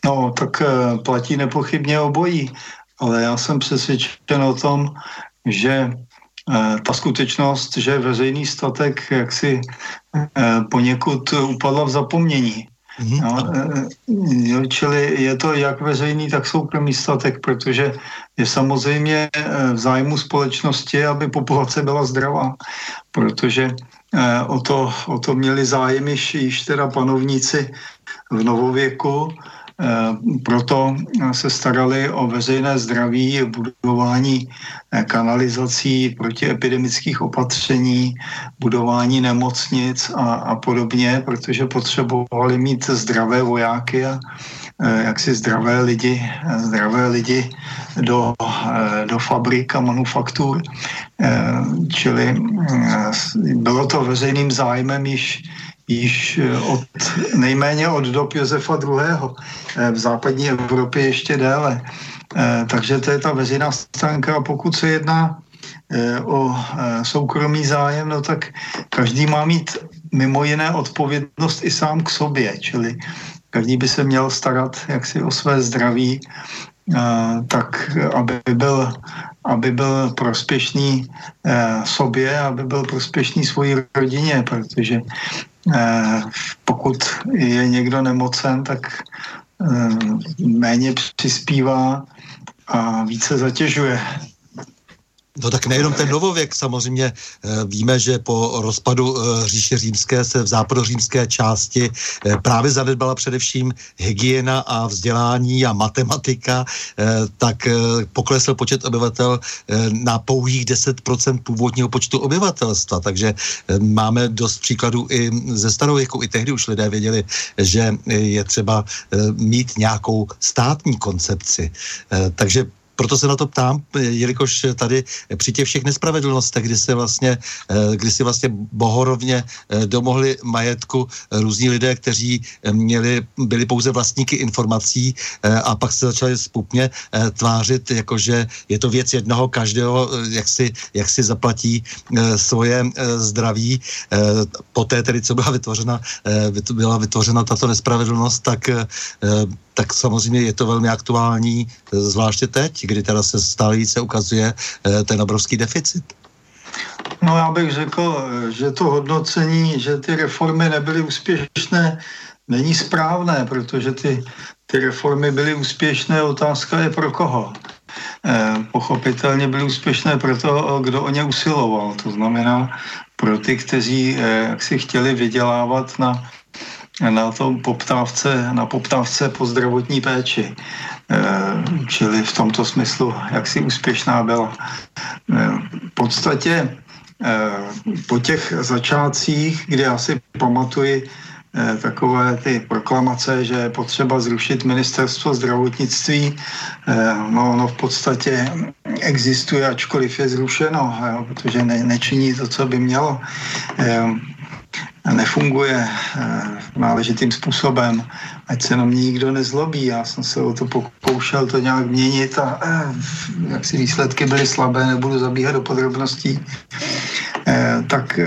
No, tak e, platí nepochybně obojí, ale já jsem přesvědčen o tom, že e, ta skutečnost, že veřejný statek jaksi poněkud upadla v zapomnění. Mm-hmm. No, čili je to jak veřejný, tak soukromý statek, protože je samozřejmě v zájmu společnosti, aby populace byla zdravá, protože o to, o to měli zájem již, již teda panovníci v novověku, Eh, proto se starali o veřejné zdraví, budování eh, kanalizací, protiepidemických opatření, budování nemocnic a, a podobně, protože potřebovali mít zdravé vojáky a eh, jaksi zdravé lidi, zdravé lidi do, do fabrik a manufaktur. Čili bylo to veřejným zájmem již již eh, od, nejméně od dob Josefa II. Eh, v západní Evropě ještě déle. Eh, takže to je ta veřejná stránka a pokud se jedná o soukromý zájem, no tak každý má mít mimo jiné odpovědnost i sám k sobě, čili každý by se měl starat jaksi o své zdraví, tak aby byl, aby byl prospěšný sobě, aby byl prospěšný svojí rodině, protože pokud je někdo nemocen, tak eh, méně přispívá a více zatěžuje
No tak nejenom ten novověk, samozřejmě eh, víme, že po rozpadu eh, říše římské se v západořímské části eh, právě zanedbala především hygiena a vzdělání a matematika, tak poklesl počet obyvatel na pouhých 10% původního počtu obyvatelstva, takže máme dost příkladů i ze starověku, i tehdy už lidé věděli, že je třeba mít nějakou státní koncepci. Takže proto se na to ptám, jelikož tady při těch všech nespravedlnostech, kdy se vlastně, eh, kdy si vlastně bohorovně eh, domohli majetku různí lidé, kteří měli, byli pouze vlastníky informací eh, a pak se začali spupně tvářit, jakože je to věc jednoho každého, jak si, jak si zaplatí svoje zdraví. Poté tedy, co byla vytvořena, byla vytvořena tato nespravedlnost, tak tak samozřejmě je to velmi aktuální, zvláště teď, kdy teda se stále více ukazuje eh, ten obrovský deficit.
No já bych řekl, že to hodnocení, že ty reformy nebyly úspěšné, není správné, protože ty, ty reformy byly úspěšné, otázka je pro koho. Eh, pochopitelně byly úspěšné pro to, kdo o ně usiloval. To znamená pro ty, kteří eh, jak si chtěli vydělávat na na tom poptávce, na poptávce po zdravotní péči. E, čili v tomto smyslu, jak si úspěšná byla. E, v podstatě e, po těch začátcích, kdy já si pamatuji takové ty proklamace, že je potřeba zrušit ministerstvo zdravotnictví, no ono v podstatě existuje, ačkoliv je zrušeno, protože ne, nečiní to, co by mělo nefunguje eh, náležitým způsobem, ať se na mě nikdo nezlobí. Já jsem se o to pokoušel to nějak měnit a eh, jak si výsledky byly slabé, nebudu zabíhat do podrobností, eh, tak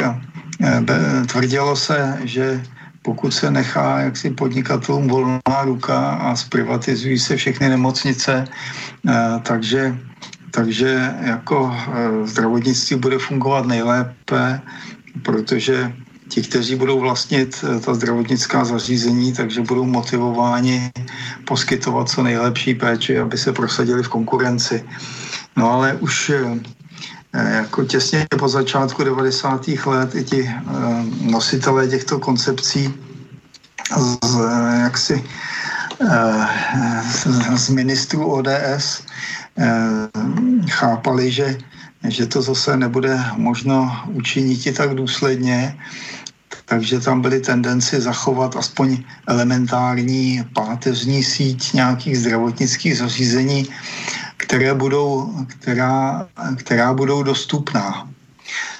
tvrdilo se, že pokud se nechá jaksi podnikatelům volná ruka a zprivatizují se všechny nemocnice, takže, takže jako zdravotnictví bude fungovat nejlépe, protože ti, kteří budou vlastnit eh, ta zdravotnická zařízení, takže budou motivováni poskytovat co nejlepší péči, aby se prosadili v konkurenci. No ale už eh, eh, jako těsně po začátku 90. let i ti nositelé těchto koncepcí z, jaksi, z ministrů ODS chápali, že že to zase nebude možno učinit i tak důsledně, takže tam byly tendence zachovat aspoň elementární páteřní síť nějakých zdravotnických zařízení, které budou, která, která budou dostupná.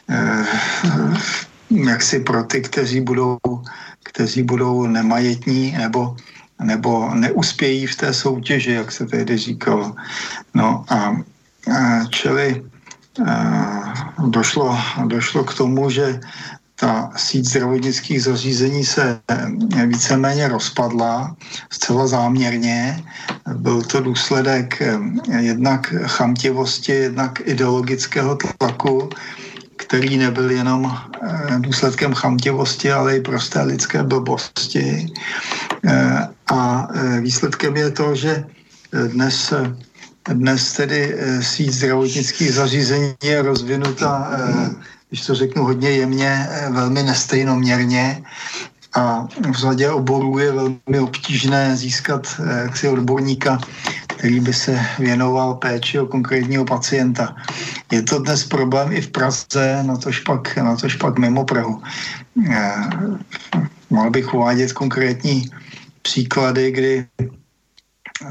Eh, jak si pro ty, kteří budou, kteří budou nemajetní nebo, nebo neuspějí v té soutěži, jak se tehdy říkalo. No a, a čili došlo, došlo k tomu, že ta síť zdravotnických zařízení se víceméně rozpadla zcela záměrně. Byl to důsledek jednak chamtivosti, jednak ideologického tlaku, který nebyl jenom důsledkem chamtivosti, ale i prosté lidské blbosti. A výsledkem je to, že dnes dnes tedy síť zdravotnických zařízení je rozvinuta, když to řeknu hodně jemně, velmi nestejnoměrně a v řadě oborů je velmi obtížné získat jaksi odborníka, který by se věnoval péči o konkrétního pacienta. Je to dnes problém i v Praze, na to pak, na tož pak mimo Prahu. Mohl bych uvádět konkrétní příklady, kdy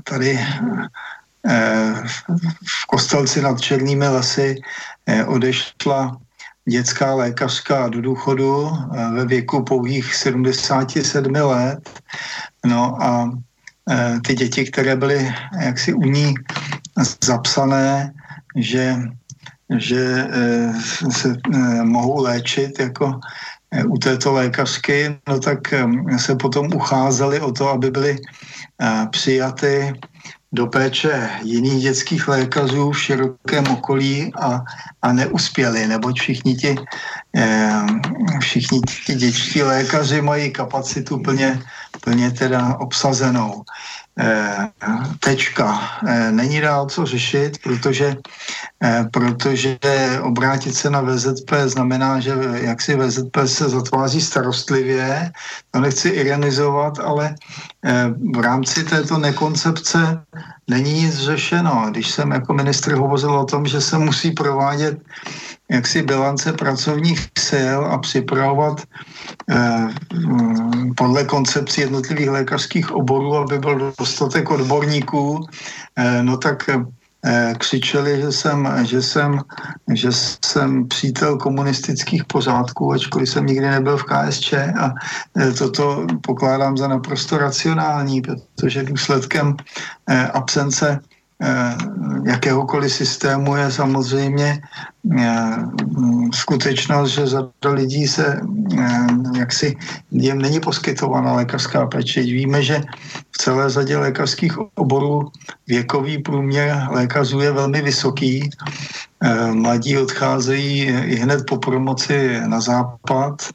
tady v Kostelci nad Černými lesy odešla dětská lékařka do důchodu eh, ve věku pouhých 77 let. No a eh, ty děti, které byly jaksi u ní zapsané, že, že eh, se mohou léčit jako u této lékařky, no tak se potom ucházeli o to, aby byly přijaty do péče jiných dětských lékařů v širokém okolí a, a neuspěli, neboť všichni ti, eh, všichni ti dětští lékaři mají kapacitu plně, plně teda obsazenou. Eh, tečka. Eh, není dál co řešit, protože, eh, protože obrátit se na VZP znamená, že jak si VZP se zatváří starostlivě, to nechci ironizovat, ale v rámci této nekoncepce není nic řešeno. Když jsem jako ministr hovořil o tom, že se musí provádět jaksi bilance pracovních sil a připravovat eh, mm, podle koncepcí jednotlivých lékařských oborů, aby byl dostatek odborníků, eh, no tak eh, křičeli, že jsem, že, jsem, že jsem přítel komunistických pořádků, ačkoliv jsem nikdy nebyl v KSČ a eh, toto pokládám za naprosto racionální, protože důsledkem eh, absence jakéhokoliv systému je samozřejmě eh, skutečnost, že řada lidí se eh, jaksi jim není poskytována lékařská péče. Víme, že v celé řadě lékařských oborů věkový průměr lékařů je velmi vysoký. Mladí odcházejí i hned po promoci na západ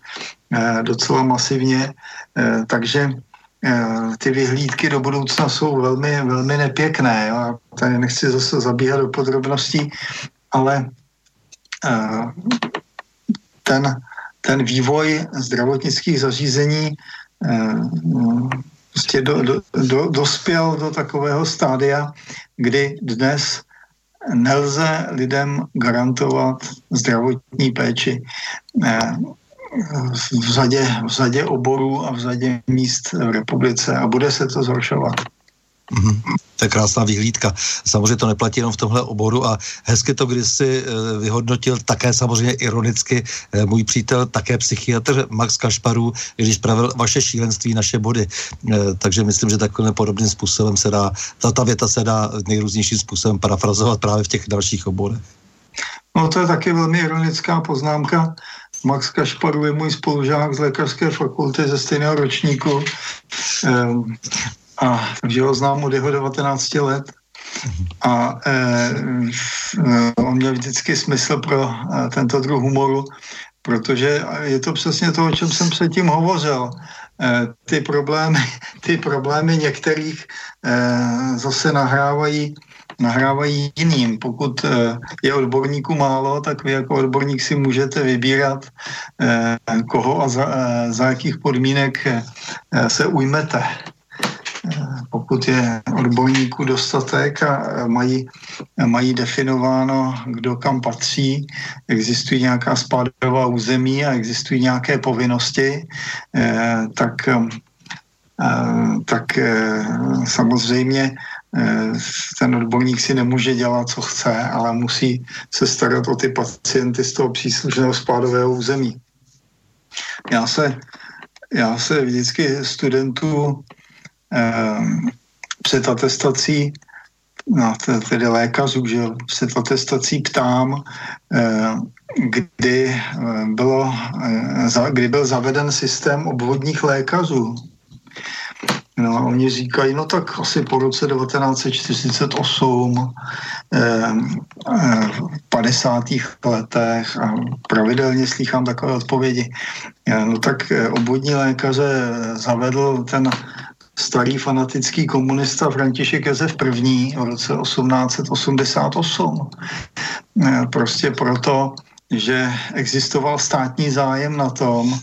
docela masivně, takže Eh, ty vyhlídky do budoucna jsou velmi, velmi nepěkné. Jo. Tady nechci zase zabíhat do podrobností, ale eh, ten, ten vývoj zdravotnických zařízení eh, prostě do, do, do, dospěl do takového stádia, kdy dnes nelze lidem garantovat zdravotní péči v řadě, v řadě oborů a v řadě míst v republice a bude se to zhoršovat.
Mm-hmm. To je krásná vyhlídka. Samozřejmě to neplatí jenom v tomhle oboru a hezky to když si eh, vyhodnotil také samozřejmě ironicky eh, můj přítel, také psychiatr Max Kašparů, když pravil vaše šílenství, naše body. Eh, takže myslím, že takovým podobným způsobem se dá, ta, ta věta se dá nejrůznějším způsobem parafrazovat právě v těch dalších oborech.
No to je taky velmi ironická poznámka. Max Kašparu je můj spolužák z lékařské fakulty ze stejného ročníku. Um, a takže ho znám od jeho 19 let. A e, on měl vždycky smysl pro e, tento druh humoru, protože je to přesně to, o čem jsem předtím hovořil. E, ty, problémy, ty problémy některých e, zase nahrávají nahrávají jiným. Pokud eh, je odborníků málo, tak vy jako odborník si můžete vybírat, eh, koho a za, eh, za jakých podmínek se ujmete. Pokud je odborníků dostatek a mají, mají definováno, kdo kam patří, existují nějaká spádová území a existují nějaké povinnosti, tak tak samozřejmě ten odborník si nemůže dělat, co chce, ale musí se starat o ty pacienty z toho příslušného spádového území. Já se, já se vždycky studentů eh, před atestací, no, tedy lékařů, že před atestací ptám, eh, kdy, eh, bylo, eh, kdy byl zaveden systém obvodních lékařů No oni říkají, no tak asi po roce 1948, eh, eh, 50. letech a pravidelně slychám takové odpovědi. Eh, no tak eh, obvodní lékaře zavedl ten starý fanatický komunista František Josef I. v roce 1888. Eh, prostě proto, že existoval státní zájem na tom,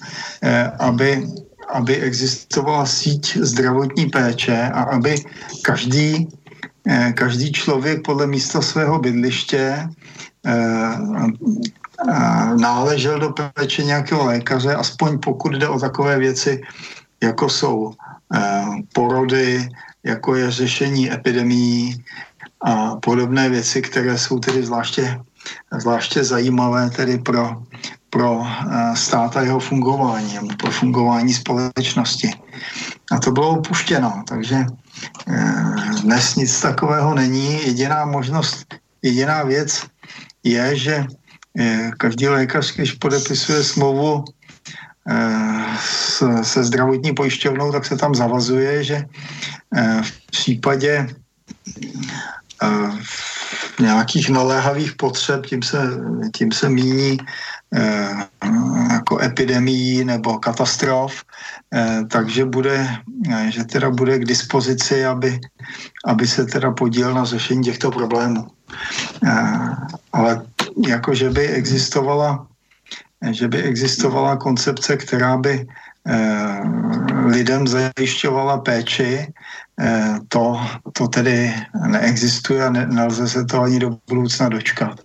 eh, aby, aby existovala síť zdravotní péče a aby každý, eh, každý člověk podle místa svého bydliště náležel do péče nějakého lékaře, aspoň pokud jde o takové věci, jako jsou porody, jako je řešení epidemií a podobné věci, které jsou tedy zvláště zvláště zajímavé tedy pro, pro eh, stát a jeho fungování, pro fungování společnosti. A to bylo upuštěno, takže eh, dnes nic takového není. Jediná možnost, jediná věc je, že eh, každý lékař, když podepisuje smlouvu se zdravotní pojišťovnou, tak se tam zavazuje, že v případě nějakých naléhavých potřeb, tím se, tím se míní jako epidemii nebo katastrof, eh, takže bude, eh, že teda bude k dispozici, aby, aby se teda podíl na řešení těchto problémů. Eh, ale jako, že by existovala že by existovala koncepce, která by eh, lidem zajišťovala péči, Eh, to, to tedy neexistuje a ne, nelze se to ani do budoucna dočkat.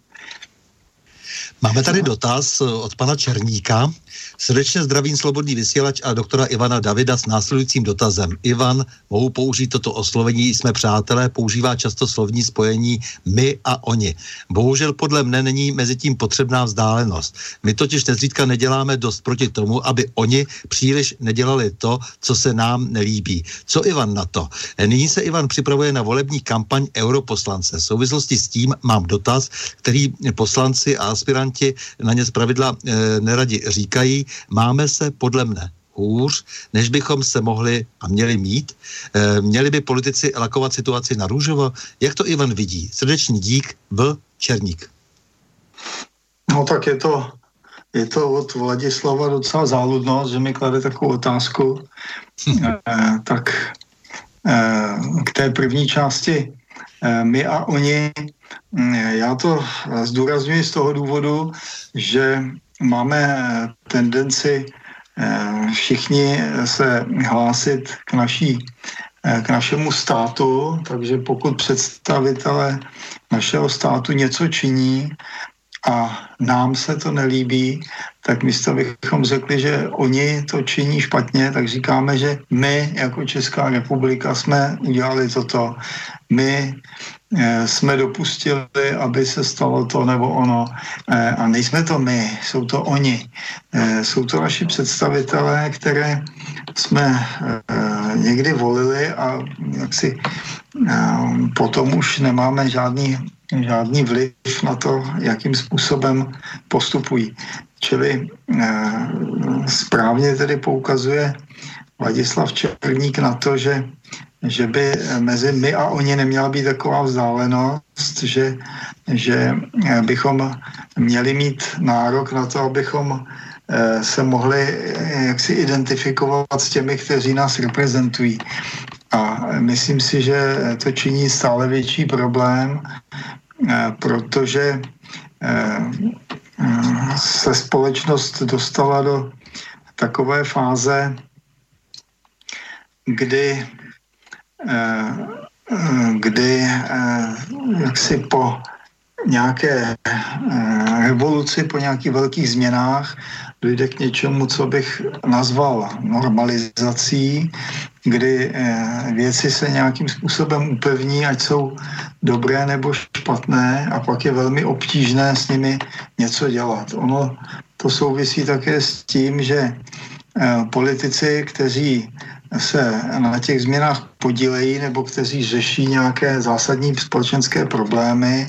Máme tady dotaz od pana Černíka. Srdečně zdravím Slobodný vysílač a doktora Ivana Davida s následujícím dotazem. Ivan, mohu použít toto oslovení, jsme přátelé, používá často slovní spojení my a oni. Bohužel podle mne není mezi tím potřebná vzdálenost. My totiž nezřídka neděláme dost proti tomu, aby oni příliš nedělali to, co se nám nelíbí. Co Ivan na to? Nyní se Ivan připravuje na volební kampaň europoslance. V souvislosti s tím mám dotaz, který poslanci a aspiranti na ně zpravidla e, neradi říkají máme se podle mne hůř, než bychom se mohli a měli mít. E, měli by politici lakovat situaci na růžovo? Jak to Ivan vidí? Srdečný dík, v Černík.
No tak je to, je to od Vladislava docela záludnost, že mi klade takovou otázku. e, tak e, k té první části e, my a oni, já to zdůrazňuji z toho důvodu, že máme tendenci eh, všichni se hlásit k, naší, eh, k našemu státu, takže pokud představitelé našeho státu něco činí a nám se to nelíbí, tak místo bychom řekli, že oni to činí špatně, tak říkáme, že my jako Česká republika jsme udělali toto. My Eh, jsme dopustili, aby se stalo to nebo ono. Eh, a nejsme to my, jsou to oni. Eh, jsou to naši představitelé, které jsme někdy volili a jak si potom už nemáme žádný, žádný vliv na to, jakým způsobem postupují. Čili správně tedy poukazuje Vladislav Černík na to, že že by mezi my a oni neměla být taková vzdálenost, že, že bychom měli mít nárok na to, abychom eh, se mohli eh, jaksi identifikovat s těmi, kteří nás reprezentují. A myslím si, že to činí stále větší problém, eh, protože se společnost dostala do takové fáze, kdy Eh, kdy eh, jaksi po nějaké eh, revoluci, po nějakých velkých změnách dojde k něčemu, co bych nazval normalizací, kdy věci se nějakým způsobem upevní, ať jsou dobré nebo špatné a pak je velmi obtížné s nimi něco dělat. Ono to souvisí také s tím, že politici, kteří se na těch změnách podílejí nebo kteří řeší nějaké zásadní společenské problémy,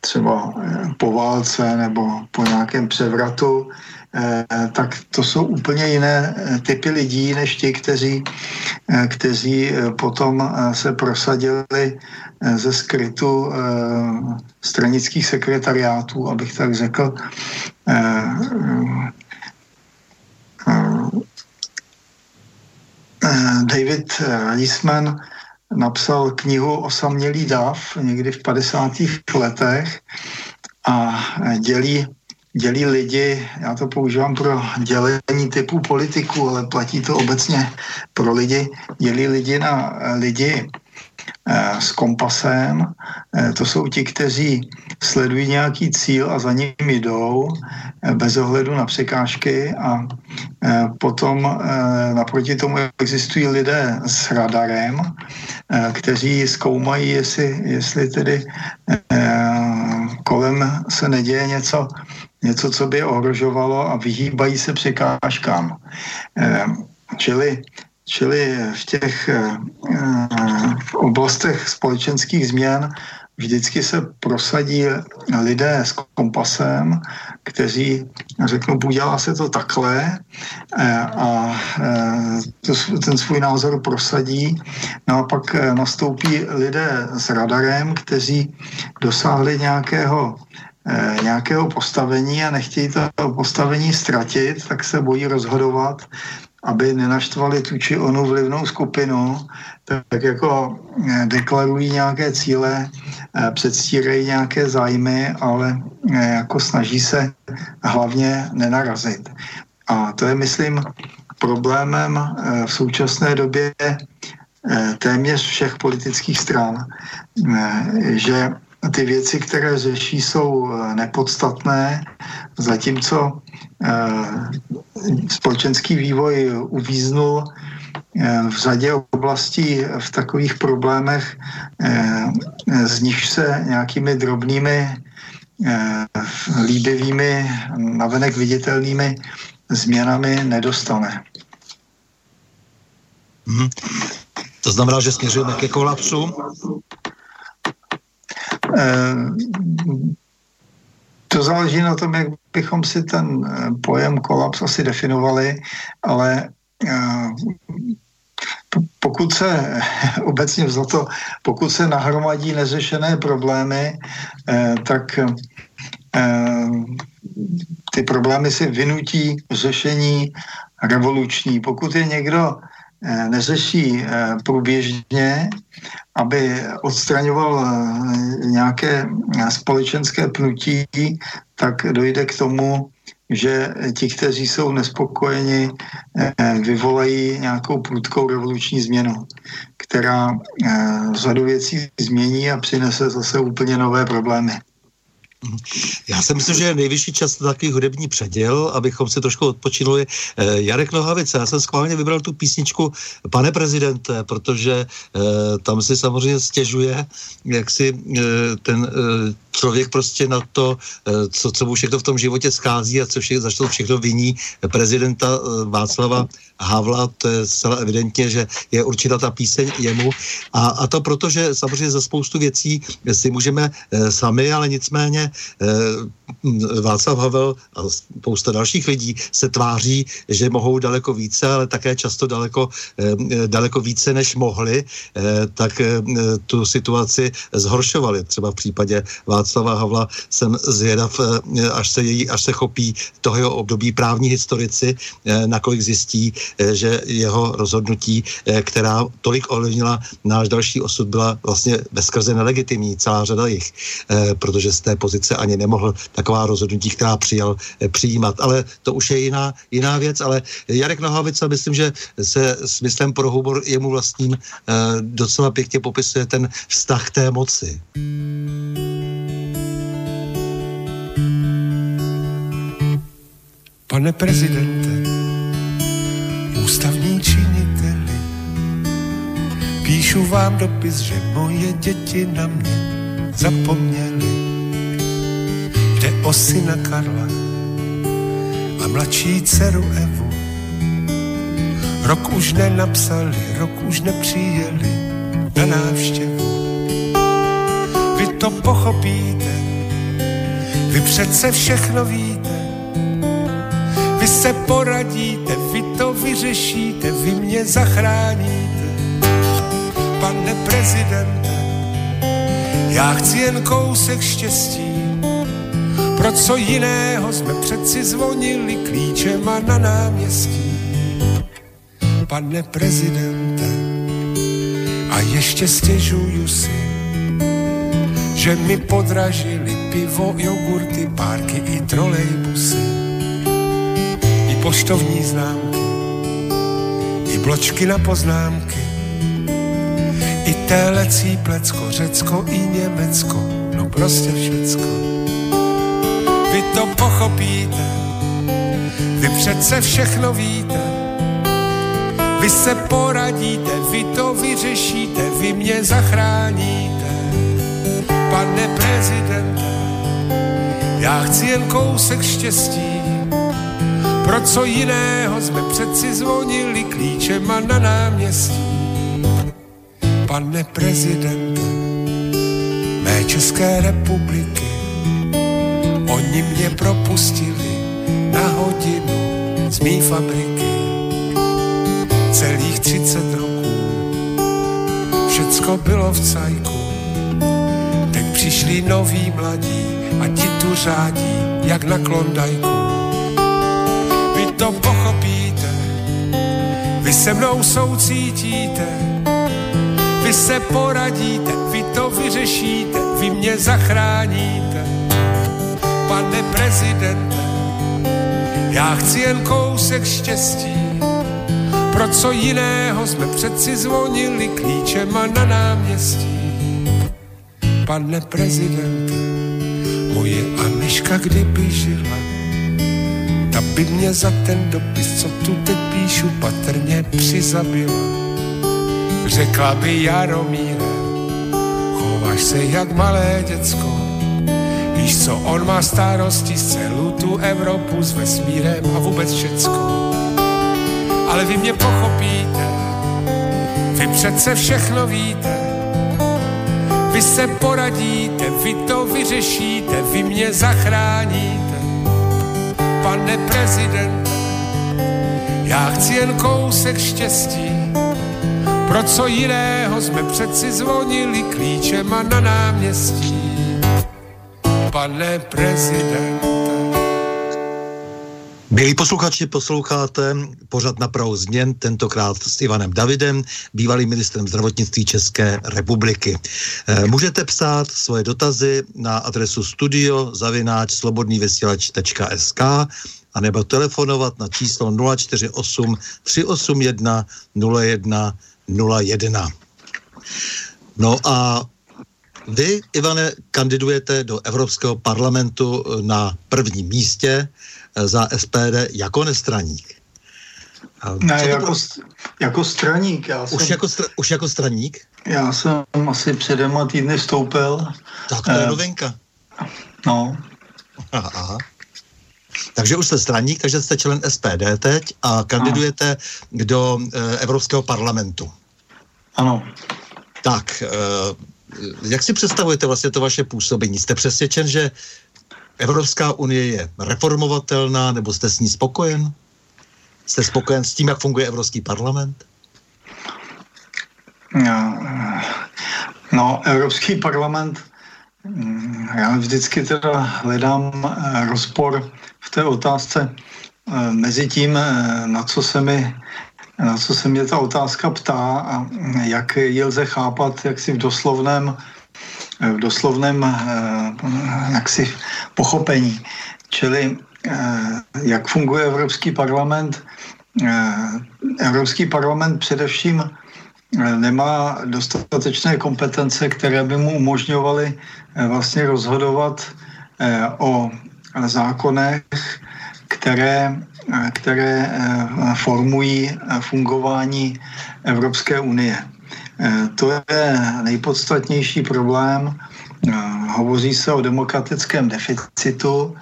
třeba eh, po válce nebo po nějakém převratu, eh, tak to jsou úplně jiné eh, typy lidí, než ti, kteří, kteří potom se prosadili ze skrytu stranických sekretariátů, abych tak řekl, David Eastman napsal knihu Osamělý dav někdy v 50. letech a dělí, dělí lidi, já to používám pro dělení typu politiků, ale platí to obecně pro lidi, dělí lidi na lidi Eh, s kompasem. Eh, to jsou ti, kteří sledují nějaký cíl a za ním jdou eh, bez ohledu na překážky a potom naproti tomu existují lidé s radarem, kteří zkoumají, jestli, jestli tedy kolem se neděje něco, něco, co by ohrožovalo a vyhýbají se překážkám. Čili Čili v těch eh, v oblastech společenských změn vždycky se prosadí lidé s kompasem, kteří řeknou, udělá se to takhle eh, a eh, ten svůj názor prosadí. No a pak nastoupí lidé s radarem, kteří dosáhli nějakého nějakého postavení a nechtějí to postavení ztratit, tak se bojí rozhodovat aby nenaštvali tu či onu vlivnou skupinu, tak, jako eh, deklarují nějaké cíle, eh, předstírají nějaké zájmy, ale eh, jako snaží se hlavně nenarazit. A to je, myslím, problémem v současné době téměř všech politických stran, že ty věci, které řeší, jsou nepodstatné, zatímco Eh, společenský vývoj uvíznul eh, v řadě oblastí v takových problémech, eh, z nich se nějakými drobnými, líbivými, navenek viditelnými změnami nedostane.
Hmm. To znamená, že směřujeme ke kolapsu?
To záleží na tom, jak bychom si ten eh, pojem kolaps asi definovali, ale eh, pokud se obecně vzato, pokud se nahromadí neřešené problémy, eh, tak ty problémy si vynutí řešení revoluční. Pokud je někdo neřeší průběžně, aby odstraňoval nějaké společenské pnutí, tak dojde k tomu, že ti, kteří jsou nespokojeni, eh, vyvolají nějakou prudkou revoluční změnu, která eh, řadu věcí změní a přinese zase úplně nové problémy.
Já si myslím, že je nejvyšší čas na takový hudební předěl, abychom si trošku odpočinuli. Eh, Jarek Nohavice, já jsem schválně vybral tu písničku Pane prezidente, protože eh, tam si samozřejmě stěžuje, jak si eh, ten člověk prostě na to, co, co mu všechno v tom životě schází a co všechno, za to všechno viní prezidenta Václava Havla, to je zcela evidentně, že je určitá ta píseň jemu. A, a to proto, že samozřejmě za spoustu věcí si můžeme e, sami, ale nicméně Václav Havel a spousta dalších lidí se tváří, že mohou daleko více, ale také často daleko, daleko více, než mohli, tak tu situaci zhoršovali. Třeba v případě Václava Havla jsem zvědav, e, až se, její, až se chopí toho jeho období právní historici, e, nakolik zjistí, Eh, že jeho rozhodnutí, eh, která tolik ovlivnila náš další osud, byla vlastně bezkrze nelegitimní, celá řada jich, eh, protože z té pozice ani nemohl taková rozhodnutí, která přijal, přijímat. Ale to už je jiná, jiná věc, ale Jarek Nohavica, myslím, že se smyslem pro humor jemu vlastním docela pěkně popisuje ten vztah té moci.
Pane prezidente, ústavní činiteli. Píšu vám dopis, že moje děti na mě zapomněli. Jde o syna Karla a mladší dceru Evu. Rok už nenapsali, rok už nepřijeli na návštěvu. Vy to pochopíte, vy přece všechno víte, se poradíte, vy to vyřešíte, vy mě zachráníte. Pane prezidente, já chci jen kousek štěstí, pro co jiného jsme přeci zvonili klíčema na náměstí. Pane prezidente, A ještě stěžuju si, že mi podražili pivo, jogurty, párky i trolejbusy. Poštovní známky, i bločky na poznámky, i télecí plecko, Řecko i Německo, no prostě všecko. Vy to pochopíte, vy přece všechno víte, vy se poradíte, vy to vyřešíte, vy mě zachráníte. Pane prezidente, já chci jen kousek štěstí, pro co jiného jsme přeci zvonili klíčema na náměstí. Pane prezidente, mé České republiky, oni mě propustili na hodinu z mý fabriky. Celých 30 roků, všecko bylo v cajku. Teď přišli noví mladí a ti tu řádí, jak na klondajku. Pochopíte, vy se mnou soucítíte, vy se poradíte, vy to vyřešíte, vy mě zachráníte. Pane prezidente, já chci jen kousek štěstí, pro co jiného jsme přeci zvonili klíčema na náměstí. Pane prezidente, moje Aniška kdyby žila, ta by mě za ten dopis, co tu teď píšu, patrně přizabila. Řekla by Jaromíre, chováš se jak malé děcko, Víš co, on má starosti z celou tu Evropu s vesmírem a vůbec všecko. Ale vy mě pochopíte, vy přece všechno víte, vy se poradíte, vy to vyřešíte, vy mě zachráníte. Pane prezidente, já chci jen kousek štěstí, pro co jiného jsme přeci zvonili klíčema na náměstí pane prezidente.
Milí posluchači, posloucháte pořad na Prahu změn, tentokrát s Ivanem Davidem, bývalým ministrem zdravotnictví České republiky. Eh, můžete psát svoje dotazy na adresu studio zavináč slobodnývysílač.sk a nebo telefonovat na číslo 048 381 01 01. No a vy, Ivane, kandidujete do Evropského parlamentu eh, na prvním místě za SPD jako nestraník.
Ne, jako, jako straník. Já
už,
jsem,
jako stra, už jako straník?
Já jsem asi před dvěma týdny vstoupil.
Tak to je eh, novinka.
No.
Aha, aha. Takže už jste straník, takže jste člen SPD teď a kandidujete ano. do e, Evropského parlamentu.
Ano.
Tak, e, jak si představujete vlastně to vaše působení? Jste přesvědčen, že Evropská unie je reformovatelná, nebo jste s ní spokojen? Jste spokojen s tím, jak funguje Evropský parlament?
No, Evropský parlament, mm, já vždycky teda hledám eh, rozpor v té otázce eh, mezi tím, eh, na co se mi na co se mě ta otázka ptá a jak ji lze chápat jaksi v doslovném, v doslovném eh, jaksi pochopení. Čili eh, jak funguje Evropský parlament. Eh, Evropský parlament především nemá dostatečné kompetence, které by mu umožňovaly vlastně rozhodovat o zákonech, které které formují fungování Evropské unie. Eh, to je nejpodstatnější problém. Hovoří se o demokratickém deficitu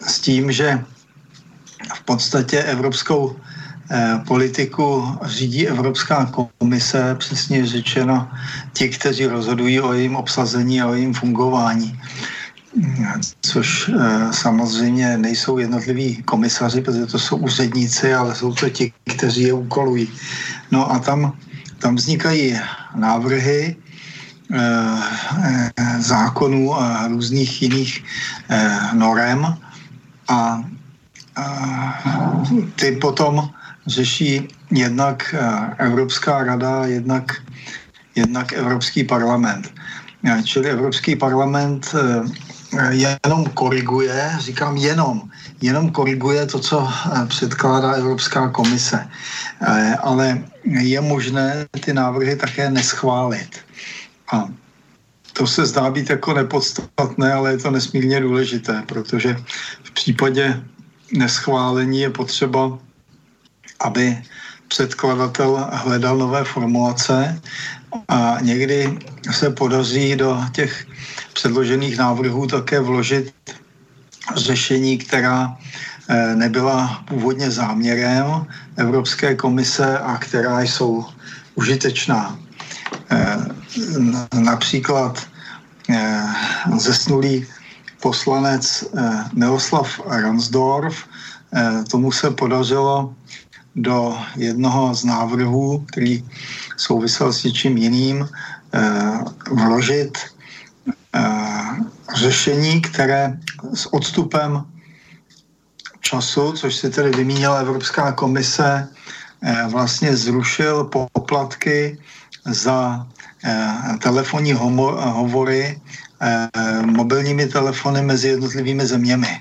s tím, že v podstatě evropskou politiku řídí Evropská komise, přesně řečeno ti, kteří rozhodují o jejím obsazení a o jejím fungování což eh, samozřejmě nejsou jednotliví komisaři, protože to jsou úředníci, ale jsou to ti, kteří je úkolují. No a tam, tam vznikají návrhy eh, eh, zákonů a různých jiných norem a ty potom řeší jednak Evropská rada, jednak, jednak Evropský parlament. Čili Evropský parlament jenom koriguje, říkám jenom, jenom koriguje to, co předkládá Evropská komise. Ale je možné ty návrhy také neschválit. A to se zdá být jako nepodstatné, ale je to nesmírně důležité, protože v případě neschválení je potřeba, aby předkladatel hledal nové formulace a někdy se podaří do těch předložených návrhů také vložit řešení, která eh, nebyla původně záměrem Evropské komise a která jsou užitečná. Eh, například eh, zesnulý poslanec Miroslav Ransdorf, tomu se podařilo do jednoho z návrhů, který souvisel s něčím jiným, vložit řešení, které s odstupem času, což si tedy vymínila Evropská komise, eh, vlastně zrušil poplatky za eh, telefonní hovory eh, mobilními telefony mezi jednotlivými zeměmi.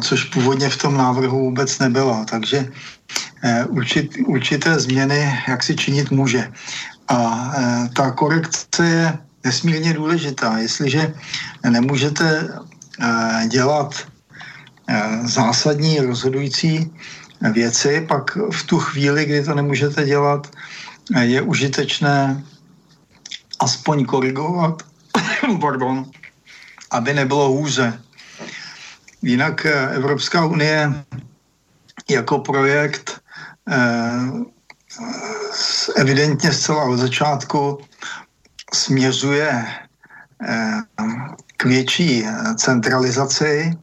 Což původně v tom návrhu vůbec nebylo. Takže určit, určité změny jak si činit může. A ta korekce je nesmírně důležitá. Jestliže nemůžete eh, dělat eh, zásadní rozhodující věci, pak v tu chvíli, kdy to nemůžete dělat, eh, je užitečné aspoň korigovat, pardon, aby nebylo hůře. Jinak Evropská unie jako projekt evidentně zcela od začátku směřuje eh, k větší centralizaci,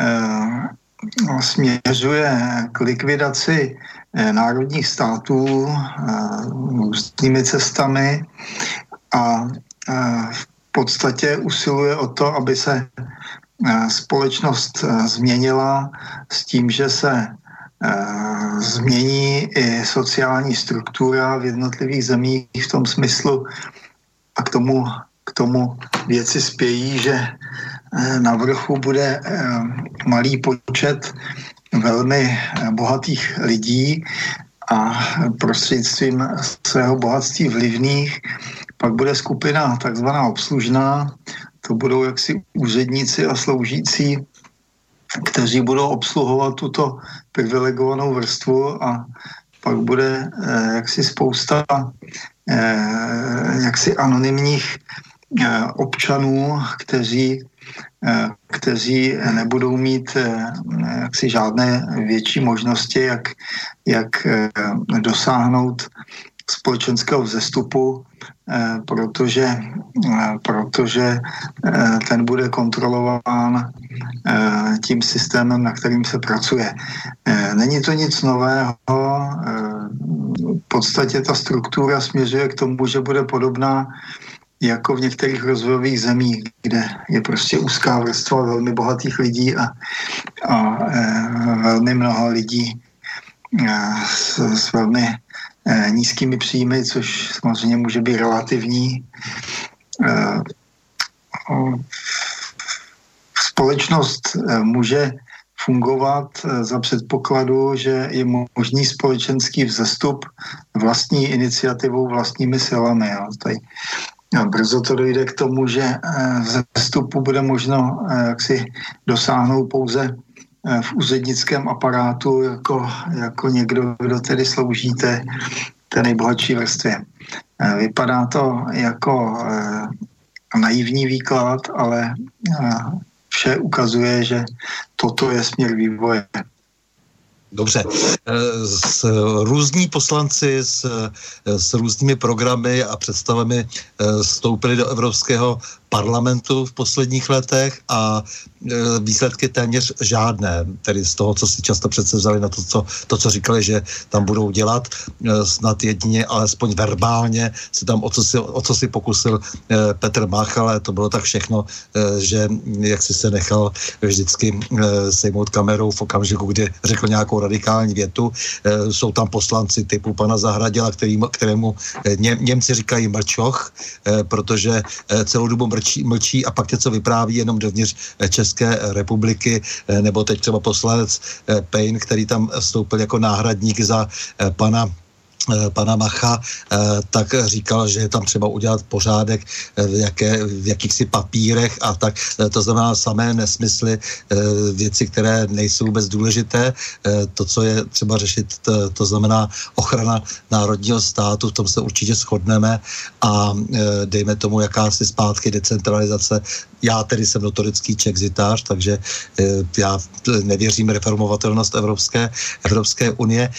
eh, směřuje k likvidaci eh, národních států různými cestami a v podstatě usiluje o to, aby se společnost změnila s tím, že se změní i sociální struktura v jednotlivých zemích v tom smyslu, a k tomu, k tomu věci spějí, že eh, na vrchu bude eh, malý počet velmi eh, bohatých lidí a prostřednictvím svého bohatství vlivných pak bude skupina takzvaná obslužná, to budou jaksi úředníci a sloužící, kteří budou obsluhovat tuto privilegovanou vrstvu a pak bude jaksi spousta jaksi anonymních eh, občanů, kteří, eh, kteří nebudou mít jaksi žádné větší možnosti, jak, jak dosáhnout společenského vzestupu, protože, protože ten bude kontrolován tím systémem, na kterým se pracuje. Není to nic nového, v podstatě ta struktura směřuje k tomu, že bude podobná jako v některých rozvojových zemích, kde je prostě úzká vrstva velmi bohatých lidí a, a e, velmi mnoho lidí s, s velmi e, nízkými příjmy, což samozřejmě může být relativní. E, společnost může fungovat eh, za předpokladu, že je možný společenský vzestup vlastní iniciativou, vlastními silami. Tady brzo to dojde k tomu, že eh, vzestupu bude možno eh, jaksi dosáhnout pouze v úřednickém aparátu jako, jako někdo, kdo tedy slouží té, nejbohatší vrstvě. Vypadá to jako naivní výklad, ale vše ukazuje, že toto je směr vývoje.
Dobře. Eh, s různí poslanci s, s různými programy a představami eh, vstoupili do Evropského parlamentu v posledních letech a e, výsledky téměř žádné, tedy z toho, co si často přece vzali na to, co, to, co říkali, že tam budou dělat, e, snad jedině, alespoň verbálně, se tam o co si, o co si pokusil e, Petr Mach, ale to bylo tak všechno, že jak si se nechal vždycky sejmout kamerou v okamžiku, kdy řekl nějakou radikální větu. Jsou tam poslanci typu pana Zahradila, který, kterému Ně, Němci říkají mlčoch, protože celou dobu mlčí, mlčí a pak něco vypráví jenom dovnitř České republiky, eh, nebo teď třeba poslanec eh, Payne, který tam vstoupil jako náhradník za eh, pana Eh, pana Macha, eh, tak říkal, že je tam třeba udělat pořádek eh, v, jaké, v jakýchsi papírech a tak. To znamená samé nesmysly, věci, které nejsou vůbec důležité. To, co je třeba řešit, to znamená ochrana národního státu, v tom se určitě shodneme a dejme tomu jakási zpátky decentralizace. Já tedy jsem notorický čexitář, takže já nevěřím reformovatelnost Evropské, Evropské unie.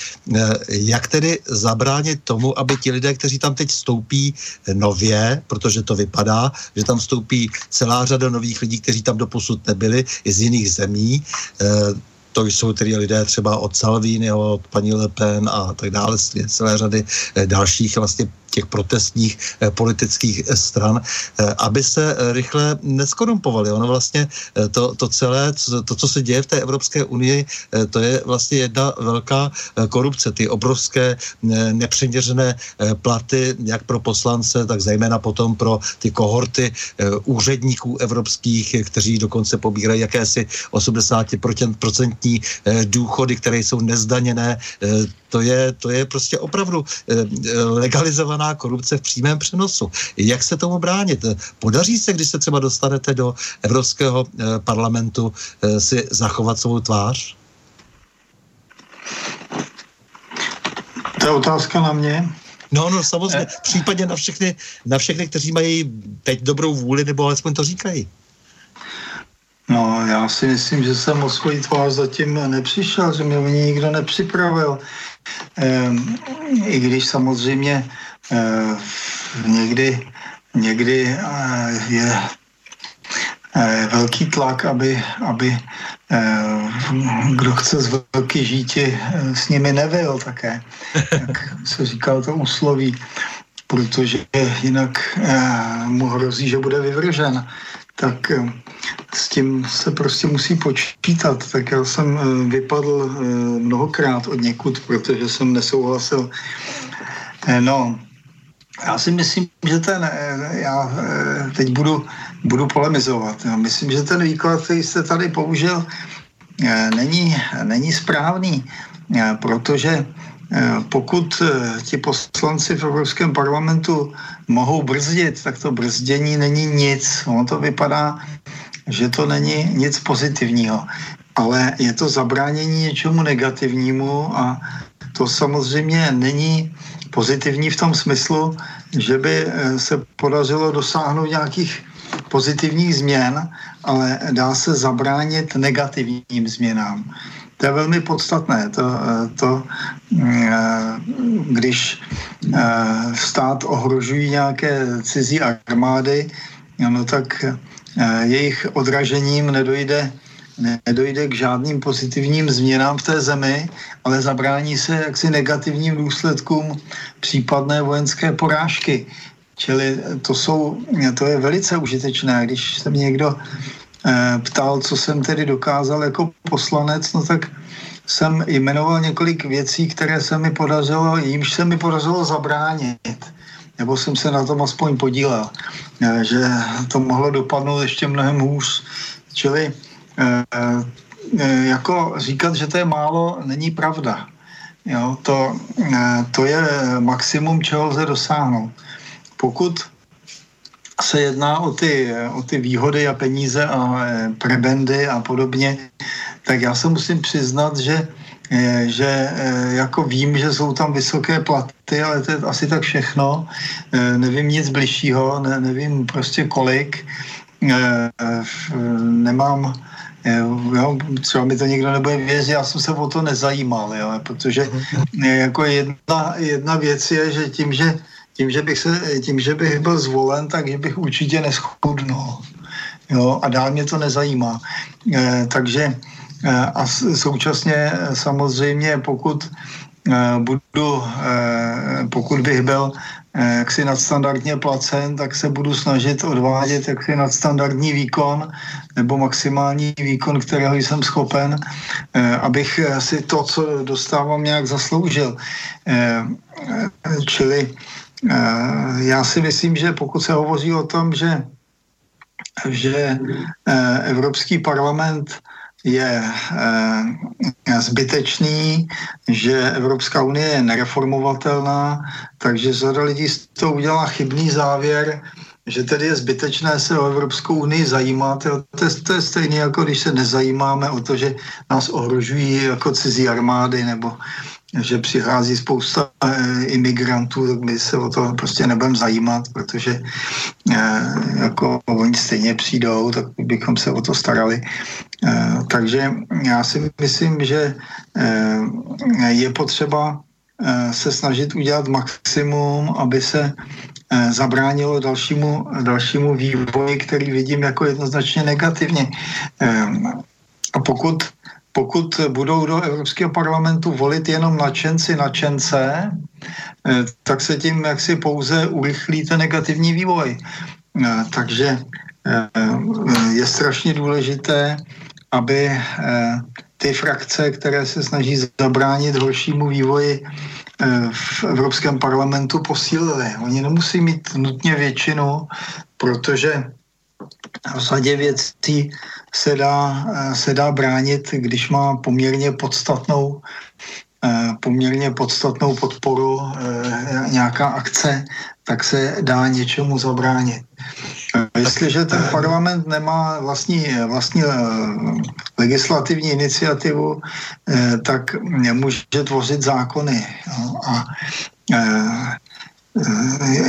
Jak tedy za zabránit tomu, aby ti lidé, kteří tam teď vstoupí nově, protože to vypadá, že tam vstoupí celá řada nových lidí, kteří tam doposud nebyli, i z jiných zemí, eh, to jsou tedy lidé třeba od Salvini, od paní Le Pen a tak dále, celé řady eh, dalších vlastně těch protestních eh, politických eh, stran, eh, aby se rychle neskorumpovali. Ono vlastně to, to celé, to, co se děje v té Evropské unii, to je vlastně jedna velká korupce. Ty obrovské nepřeměřené platy, jak pro poslance, tak zejména potom pro ty kohorty úředníků evropských, kteří dokonce pobírají jakési 80% důchody, které jsou nezdaněné. To je, to je prostě opravdu legalizovaná takzvaná korupce v přímém přenosu. Jak se tomu bránit? Podaří se, když se třeba dostanete do Evropského eh, parlamentu, eh, si zachovat svou tvář?
To je otázka na mě.
No, no, samozřejmě. V případě na všechny, na všechny, kteří mají teď dobrou vůli, nebo alespoň to říkají.
No, já si myslím, že jsem o svoji tvář zatím nepřišel, že mě o ní nikdo nepřipravil. Ehm, I když samozřejmě Eh, někdy, někdy eh, je eh, velký tlak, aby, aby kdo chce z velký žíti s nimi nevyl také, jak se říkal to úsloví, protože jinak mu hrozí, že bude vyvržen. Tak s tím se prostě musí počítat. Tak já jsem vypadl mnohokrát od někud, protože jsem nesouhlasil. No, já si myslím, že ten, eh, já eh, teď budu, budu polemizovat. Já myslím, že ten výklad, který jste tady použil, eh, není, není správný, protože pokud ti poslanci v Evropském parlamentu mohou brzdit, tak to brzdění není nic. Ono to vypadá, že to není nic pozitivního, ale je to zabránění něčemu negativnímu a to samozřejmě není pozitivní v tom smyslu, že by eh, se podařilo dosáhnout nějakých pozitivních změn, ale dá se zabránit negativním změnám. To je velmi podstatné. To, eh, to mm, eh, když stát ohrožují nějaké cizí armády, no tak jejich odražením nedojde nedojde k žádným pozitivním změnám v té zemi, ale zabrání se jaksi negativním důsledkům případné vojenské porážky. Čili to, jsou, to je velice užitečné. Když se mě někdo eh, ptal, co jsem tedy dokázal jako poslanec, no tak jsem jmenoval několik věcí, které se mi podařilo, jímž se mi podařilo zabránit. Nebo jsem se na tom aspoň podílel, eh, že to mohlo dopadnout ještě mnohem hůř. Čili Eh, eh, jako říkat, že to je málo, není pravda. Jo, to, to je maximum, čeho lze dosáhnout. Pokud se jedná o ty, o ty výhody a peníze a prebendy a podobně, tak já se musím přiznat, že, že jako vím, že jsou tam vysoké platy, ale to je asi tak všechno. Nevím nic bližšího, ne, nevím prostě kolik. Nemám Jo, třeba mi to nikdo nebude věřit, já jsem se o to nezajímal, jo, protože jako jedna, jedna věc je, že tím, že tím, že bych, se, tím, že bych byl zvolen, takže bych určitě neschudnul. Jo, a dál mě to nezajímá. E, takže e, a současně samozřejmě, pokud e, budu, pokud bych byl Eh, jaksi nadstandardně placen, tak se budu snažit odvádět jaksi nadstandardní výkon nebo maximální výkon, kterého jsem schopen, eh, abych si to, co dostávám, nějak zasloužil. Eh, čili já si myslím, že pokud se hovoří o tom, že, že Evropský parlament je eh, zbytečný, že Evropská unie je nereformovatelná, takže řada lidí z toho udělá chybný závěr, že tedy je zbytečné se o Evropskou unii zajímat. To je, to je stejné, jako když se nezajímáme o to, že nás ohrožují jako cizí armády nebo že přichází spousta e, imigrantů, tak my se o to prostě nebudeme zajímat, protože e, jako oni stejně přijdou, tak bychom se o to starali. E, takže já si myslím, že e, je potřeba e, se snažit udělat maximum, aby se zabránilo dalšímu, dalšímu vývoji, který vidím jako jednoznačně negativně. A pokud pokud budou do Evropského parlamentu volit jenom nadšenci nadšence, eh, tak se tím jaksi pouze urychlí ten negativní vývoj. Eh, takže eh, je strašně důležité, aby ty frakce, které se snaží zabránit horšímu vývoji v Evropském parlamentu, posílily. Oni nemusí mít nutně většinu, protože v řadě věcí se dá, eh, se dá bránit, když má poměrně podstatnou eh, poměrně podstatnou podporu eh, nějaká akce, tak se dá něčemu zabránit. Jestliže ten parlament nemá vlastní, vlastní legislativní iniciativu, tak nemůže tvořit zákony. A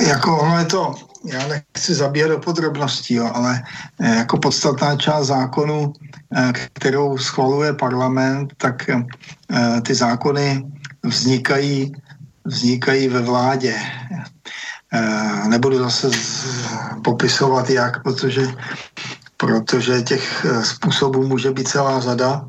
jako ono je to já nechci zabíhat do podrobností, jo, ale eh, jako podstatná část zákonu, eh, kterou schvaluje parlament, tak eh, ty zákony vznikají, vznikají ve vládě. Nebudu zase popisovat jak, protože, protože těch způsobů může být celá řada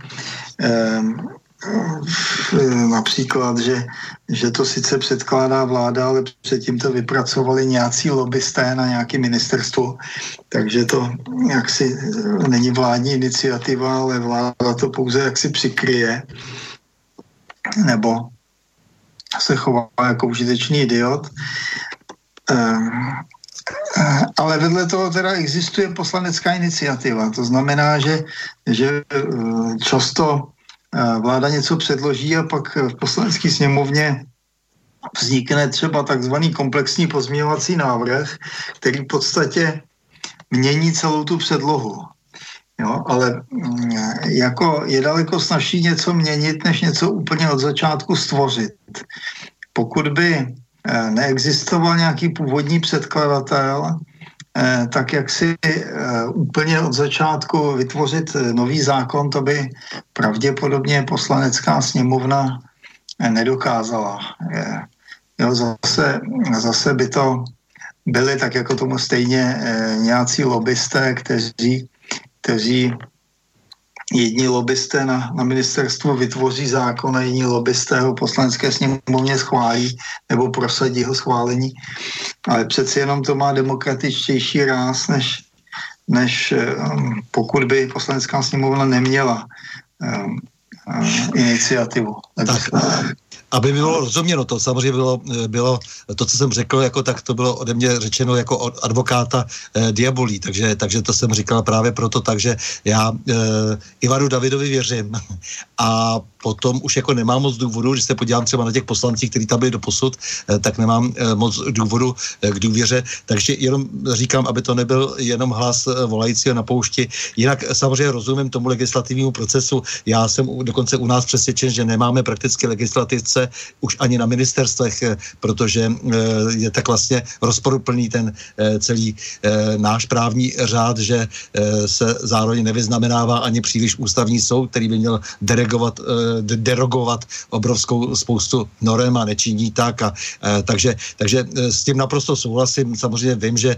například, že, že to sice předkládá vláda, ale předtím to vypracovali nějací lobbysté na nějaké ministerstvo, takže to jaksi není vládní iniciativa, ale vláda to pouze jaksi přikryje, nebo se chová jako užitečný idiot. Ehm, ale vedle toho teda existuje poslanecká iniciativa. To znamená, že, že eh, často vláda něco předloží a pak v poslanecké sněmovně vznikne třeba takzvaný komplexní pozměňovací návrh, který v podstatě mění celou tu předlohu. Jo, ale mm, jako je daleko snažší něco měnit, než něco úplně od začátku stvořit. Pokud by eh, neexistoval nějaký původní předkladatel, Eh, tak jak si eh, úplně od začátku vytvořit eh, nový zákon, to by pravděpodobně poslanecká sněmovna nedokázala. Jo, zase, zase by to byly tak jako tomu stejně nějací lobbysté, kteří, kteří jedni lobbysté na, na ministerstvu vytvoří zákon a jiní lobbysté ho poslanecké sněmovně schválí nebo prosadí ho schválení. Ale přeci jenom to má demokratičtější ráz, než, než um, pokud by poslanecká sněmovna neměla um, iniciativu.
Tak, aby bylo rozuměno, to samozřejmě bylo, bylo to, co jsem řekl, jako tak to bylo ode mě řečeno jako od advokáta eh, diabolí, takže, takže to jsem říkal právě proto, takže já eh, Ivanu Davidovi věřím. A potom už jako nemám moc důvodu, když se podívám třeba na těch poslancích, kteří tam byli do posud, eh, tak nemám eh, moc důvodu eh, k důvěře, takže jenom říkám, aby to nebyl jenom hlas volajícího na poušti. Jinak samozřejmě rozumím tomu legislativnímu procesu. Já jsem dokonce u nás přesvědčen, že nemáme prakticky legislativce už ani na ministerstvech, protože je tak vlastně rozporuplný ten celý náš právní řád, že se zároveň nevyznamenává ani příliš ústavní soud, který by měl deregovat derogovat obrovskou spoustu norem a nečiní tak. A, takže, takže s tím naprosto souhlasím. Samozřejmě vím, že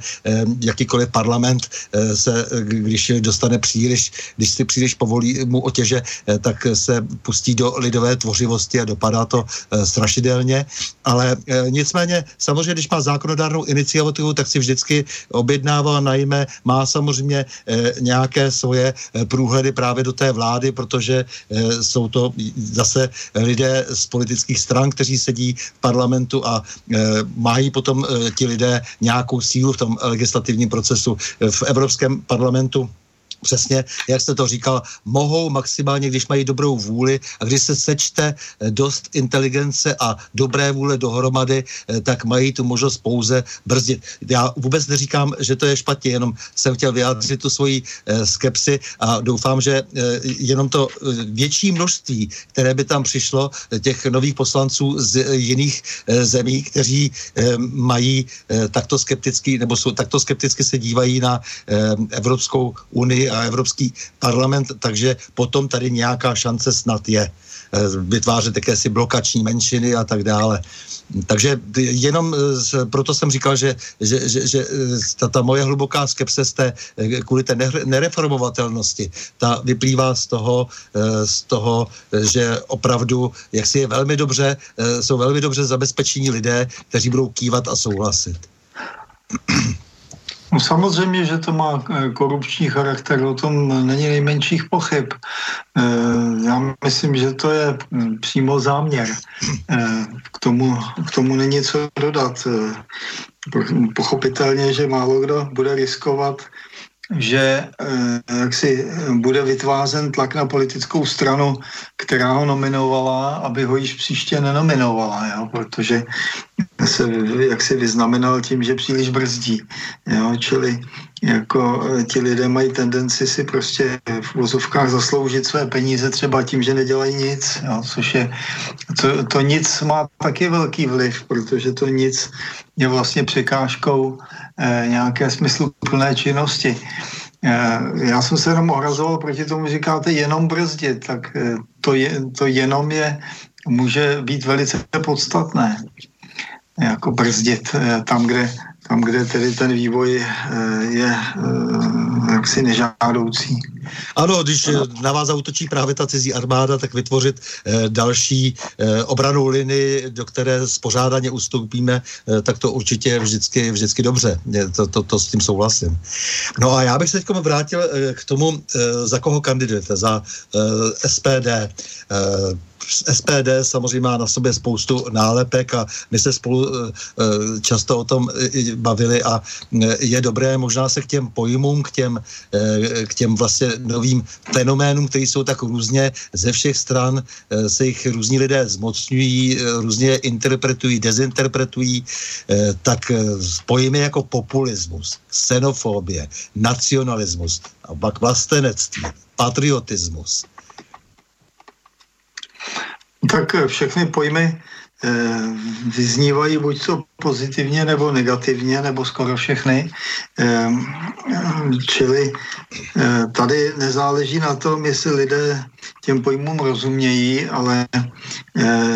jakýkoliv parlament se, když dostane příliš, když si příliš povolí mu otěže, tak se pustí do lidové tvořivosti a dopadá to strašidelně. Ale nicméně, samozřejmě, když má zákonodárnou iniciativu, tak si vždycky objednává, najme, má samozřejmě nějaké svoje průhledy právě do té vlády, protože jsou to zase lidé z politických stran, kteří sedí v parlamentu a eh, mají potom eh, ti lidé nějakou sílu v tom legislativním procesu. V Evropském parlamentu přesně, jak jste to říkal, mohou maximálně, když mají dobrou vůli a když se sečte eh, dost inteligence a dobré vůle dohromady, eh, tak mají tu možnost pouze brzdit. Já vůbec neříkám, že to je špatně, jenom jsem chtěl vyjádřit tu svoji eh, skepsi a doufám, že jenom to větší množství, které by tam přišlo, těch nových poslanců z jiných zemí, kteří mají takto skeptický, nebo jsou takto skepticky se dívají na Evropskou unii a Evropský parlament, takže potom tady nějaká šance snad je eh, vytvářet jakési blokační menšiny a tak dále. Takže jenom eh, proto jsem říkal, že, že, že, že eh, ta, ta moje hluboká skepse z té, kvůli té nereformovatelnosti, ta vyplývá z toho, z toho, že opravdu, jak si je velmi dobře, jsou velmi dobře zabezpečení lidé, kteří budou kývat a souhlasit.
No samozřejmě, že to má eh, korupční charakter, o tom není nejmenších pochyb. Eh, já myslím, že to je hm, přímo záměr. Eh, k tomu, k tomu není co dodat. Pochopitelně, že málo kdo bude riskovat že jak si bude vytvářen tlak na politickou stranu, která ho nominovala, aby ho již příště nenominovala, jo? protože se jak si vyznamenal tím, že příliš brzdí. Jo? Čili jako eh, ti lidé mají tendenci si prostě v vozovkách zasloužit své peníze třeba tím, že nedělají nic, jo? což je, to, to nic má taky velký vliv, protože to nic je vlastně překážkou eh, nějaké smysluplné činnosti. Eh, já jsem se jenom ohrazoval proti tomu, říkáte jenom brzdit, tak eh, to, je, to jenom je, může být velice podstatné jako brzdit eh, tam, kde, tam, kde tedy ten vývoj eh, je eh, jaksi nežádoucí.
Ano, když na vás zautočí právě ta cizí armáda, tak vytvořit další obranou linii, do které spořádaně ustoupíme, tak to určitě je vždycky, vždycky dobře. To, to, to s tím souhlasím. No a já bych se teď vrátil k tomu, za koho kandidujete, za SPD. SPD samozřejmě má na sobě spoustu nálepek a my se spolu eh, eh, často o tom eh, bavili a je dobré možná se k těm pojmům, k těm, k těm vlastně novým fenoménům, které jsou tak různě ze všech stran, se jich různí lidé zmocňují, různě interpretují, dezinterpretují, tak pojmy jako populismus, xenofobie, nacionalismus, a pak vlastenectví, patriotismus,
tak eh, všechny pojmy eh, vyznívají buď to pozitivně nebo negativně, nebo skoro všechny. Eh, čili tady nezáleží na tom, jestli lidé těm pojmům rozumějí, ale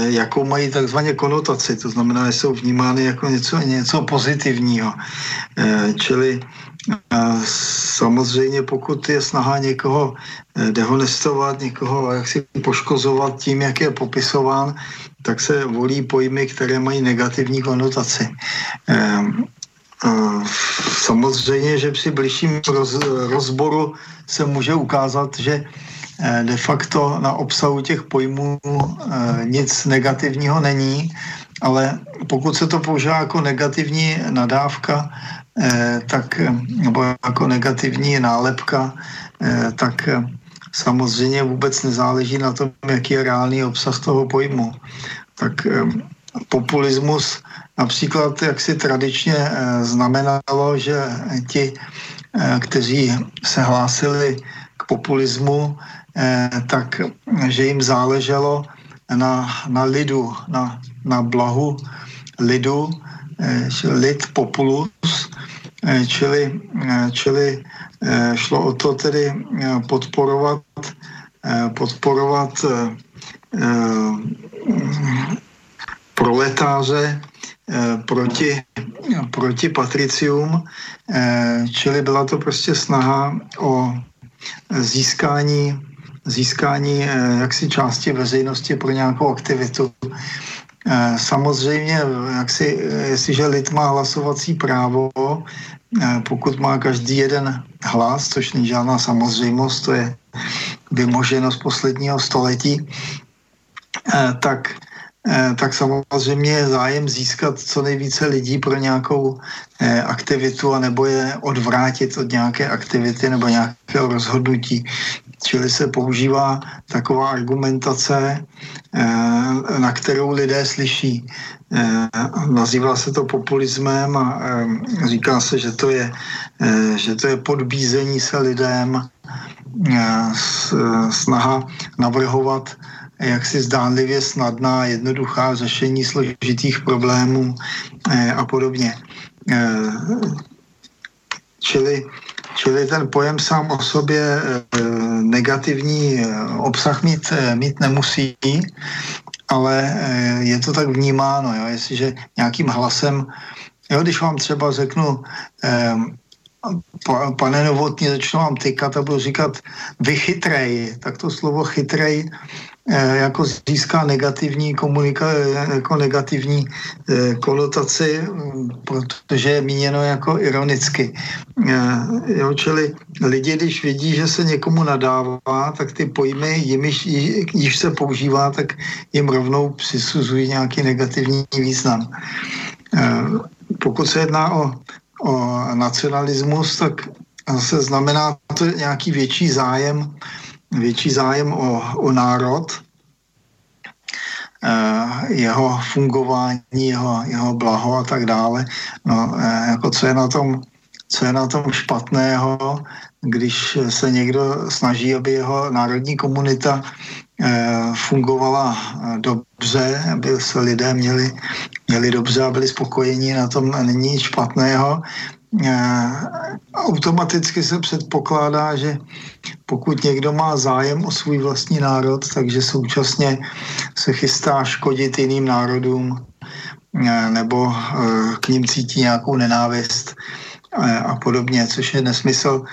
jakou mají takzvaně konotaci, to znamená, že jsou vnímány jako něco, něco pozitivního. Čili Samozřejmě, pokud je snaha někoho eh, dehonestovat, někoho jak si poškozovat tím, jak je popisován, tak se volí pojmy, které mají negativní konotaci. Ehm, samozřejmě, že při blížším roz, rozboru se může ukázat, že eh, de facto na obsahu těch pojmů eh, nic negativního není, ale pokud se to používá jako negativní nadávka, tak, eh, nebo jako negativní nálepka, eh, tak samozřejmě vůbec nezáleží na tom, jaký je reálný obsah toho pojmu. Tak populismus například, jak si tradičně znamenalo, že ti, kteří se hlásili k populismu, tak že jim záleželo na, na lidu, na, na blahu lidu, lid populus, Eh, čili, eh, čili eh, šlo o to tedy podporovat, podporovat proletáře proti, proti patricium, čili byla to prostě snaha o získání, získání jaksi části veřejnosti pro nějakou aktivitu. Eh, samozřejmě, jak si, jestliže lid má hlasovací právo, eh, pokud má každý jeden hlas, což není žádná samozřejmost, to je vymoženo z posledního století, eh, tak, tak samozřejmě je zájem získat co nejvíce lidí pro nějakou aktivitu a nebo je odvrátit od nějaké aktivity nebo nějakého rozhodnutí. Čili se používá taková argumentace, eh, na kterou lidé slyší. Eh, nazývá se to populismem a eh, říká se, že to je, že to je podbízení se lidem, snaha navrhovat jaksi zdánlivě snadná, jednoduchá řešení složitých problémů a podobně. Čili Čili ten pojem sám o sobě eh, negativní eh, obsah mít, eh, mít nemusí, ale je to tak vnímáno, jo, jestliže nějakým hlasem, jo, když vám třeba řeknu, pane Novotný, začnu vám tykat a budu říkat vychytrej, tak to slovo chytrej Eh, jako získá negativní komunika, jako negativní eh, konotaci, mm, protože je míněno jako ironicky. Eh, jo, čili lidi, když vidí, že se někomu nadává, tak ty pojmy, jimiž, již se používá, tak jim rovnou přisuzují nějaký negativní význam. Pokud se jedná o, o nacionalismus, tak se znamená to nějaký větší zájem větší zájem o, o národ, eh, jeho fungování, jeho, jeho blaho a tak dále. No, eh, jako co je na tom, co je na tom špatného, když se někdo snaží, aby jeho národní komunita eh, fungovala dobře, aby se lidé měli, měli dobře a byli spokojení, na tom není nic špatného. Eh, automaticky se předpokládá, že pokud někdo má zájem o svůj vlastní národ, takže současně se chystá škodit jiným národům eh, nebo eh, k ním cítí nějakou nenávist a podobně, což je nesmysl.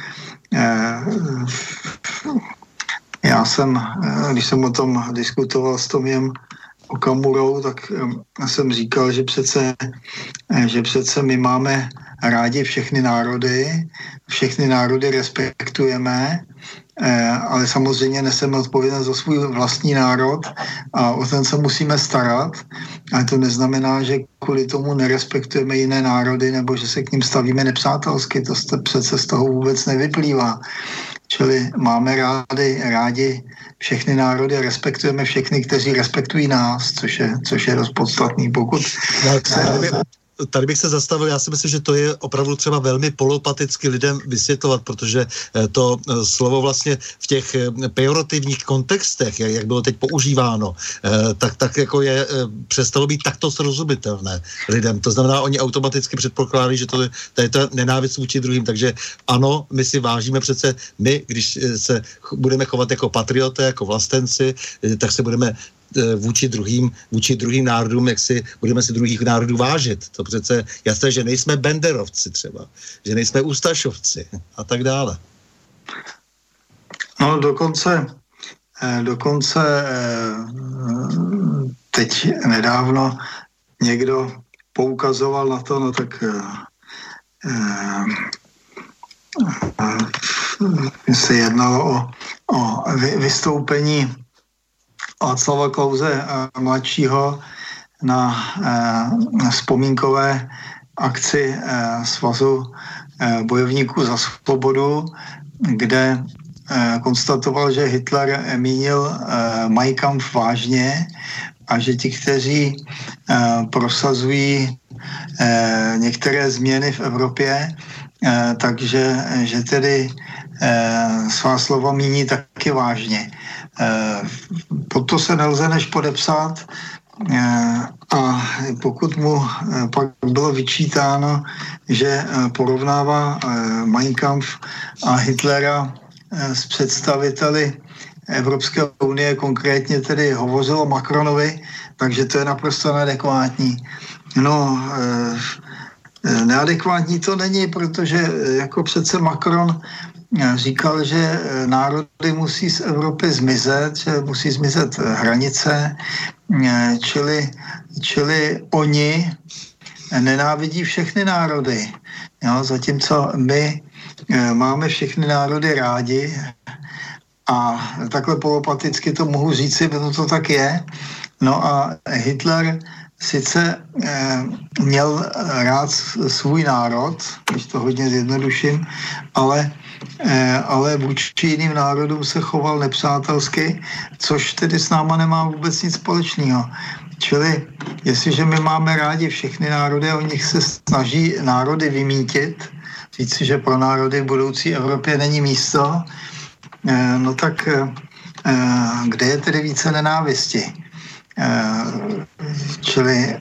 Já jsem, když jsem o tom diskutoval s Tomiem Okamurou, tak jsem říkal, že přece, že přece my máme rádi všechny národy, všechny národy respektujeme, eh, ale samozřejmě neseme odpovědnost za svůj vlastní národ a o ten se musíme starat, ale to neznamená, že kvůli tomu nerespektujeme jiné národy nebo že se k ním stavíme nepřátelsky, to přece z toho vůbec nevyplývá. Čili máme rádi, rádi všechny národy a respektujeme všechny, kteří respektují nás, což je, což je dost podstatný. Pokud
se, tady bych se zastavil, já si myslím, že to je opravdu třeba velmi polopaticky lidem vysvětlovat, protože eh, to eh, slovo vlastně v těch eh, pejorativních kontextech, jak, bylo teď používáno, tak, tak jako je, přestalo být takto srozumitelné lidem. To znamená, oni automaticky předpokládají, že to je, to je to nenávist vůči druhým, takže ano, my si vážíme přece, my, když se budeme chovat jako patrioté, jako vlastenci, tak se budeme vůči druhým, vůči druhým národům, jak si budeme si druhých národů vážit. To přece jasné, že nejsme benderovci třeba, že nejsme ústašovci a tak dále.
No dokonce, e, dokonce e, teď nedávno někdo poukazoval na to, no tak se jednalo o, o vystoupení Václava Klauze eh, mladšího na, eh, na vzpomínkové akci eh, Svazu bojovníků za svobodu, kde konstatoval, že Hitler mínil Mein Kampf vážně a že ti, kteří prosazují některé změny v Evropě, takže že tedy svá slova míní taky vážně. Eh, pod to se nelze než podepsat eh, a pokud mu eh, pak bylo vyčítáno, že porovnává Mein Kampf a Hitlera s představiteli Evropské unie, konkrétně tedy hovořilo Macronovi, takže to je naprosto neadekvátní. No, neadekvátní to není, protože jako přece Macron říkal, že národy musí z Evropy zmizet, že musí zmizet hranice, čili, čili oni nenávidí všechny národy. Jo, zatímco my máme všechny národy rádi a takhle polopaticky to mohu říci, protože to tak je. No a Hitler sice eh, měl rád svůj národ, když to hodně zjednoduším, ale, eh, ale vůči jiným národům se choval nepřátelsky, což tedy s náma nemá vůbec nic společného. Čili jestliže my máme rádi všechny národy, o nich se snaží národy vymítit, říci, že pro národy v budoucí Evropě není místo, eh, no tak eh, kde je tedy více nenávisti? Eh, čili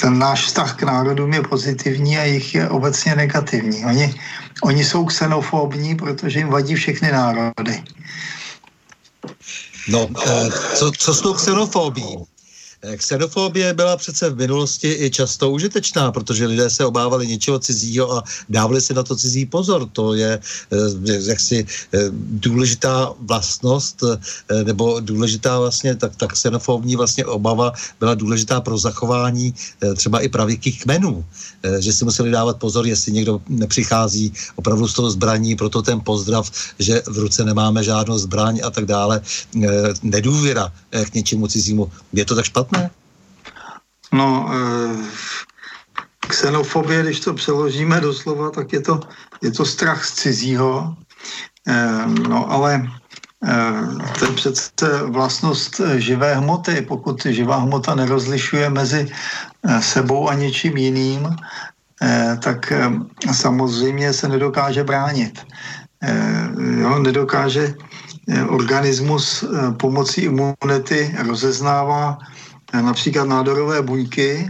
ten náš vztah k národům je pozitivní a jich je obecně negativní. Oni, oni jsou xenofobní, protože jim vadí všechny národy.
No, eh, co, co s tou xenofobí? Xenofobie byla přece v minulosti i často užitečná, protože lidé se obávali něčeho cizího a dávali si na to cizí pozor. To je eh, jaksi eh, důležitá vlastnost eh, nebo důležitá vlastně, tak ta xenofobní vlastně obava byla důležitá pro zachování třeba i pravěkých kmenů, že si museli dávat pozor, jestli někdo nepřichází opravdu s tou zbraní, proto ten pozdrav, že v ruce nemáme žádnou zbraň a tak dále. Nedůvěra k něčemu cizímu. Je to tak špatné? Špatné?
No, e, xenofobie, když to přeložíme doslova, tak je to, je to strach z cizího. E, no, ale e, to je přece vlastnost živé hmoty. Pokud živá hmota nerozlišuje mezi sebou a něčím jiným, tak samozřejmě se nedokáže bránit. Jo, nedokáže organismus pomocí imunity rozeznává například nádorové buňky,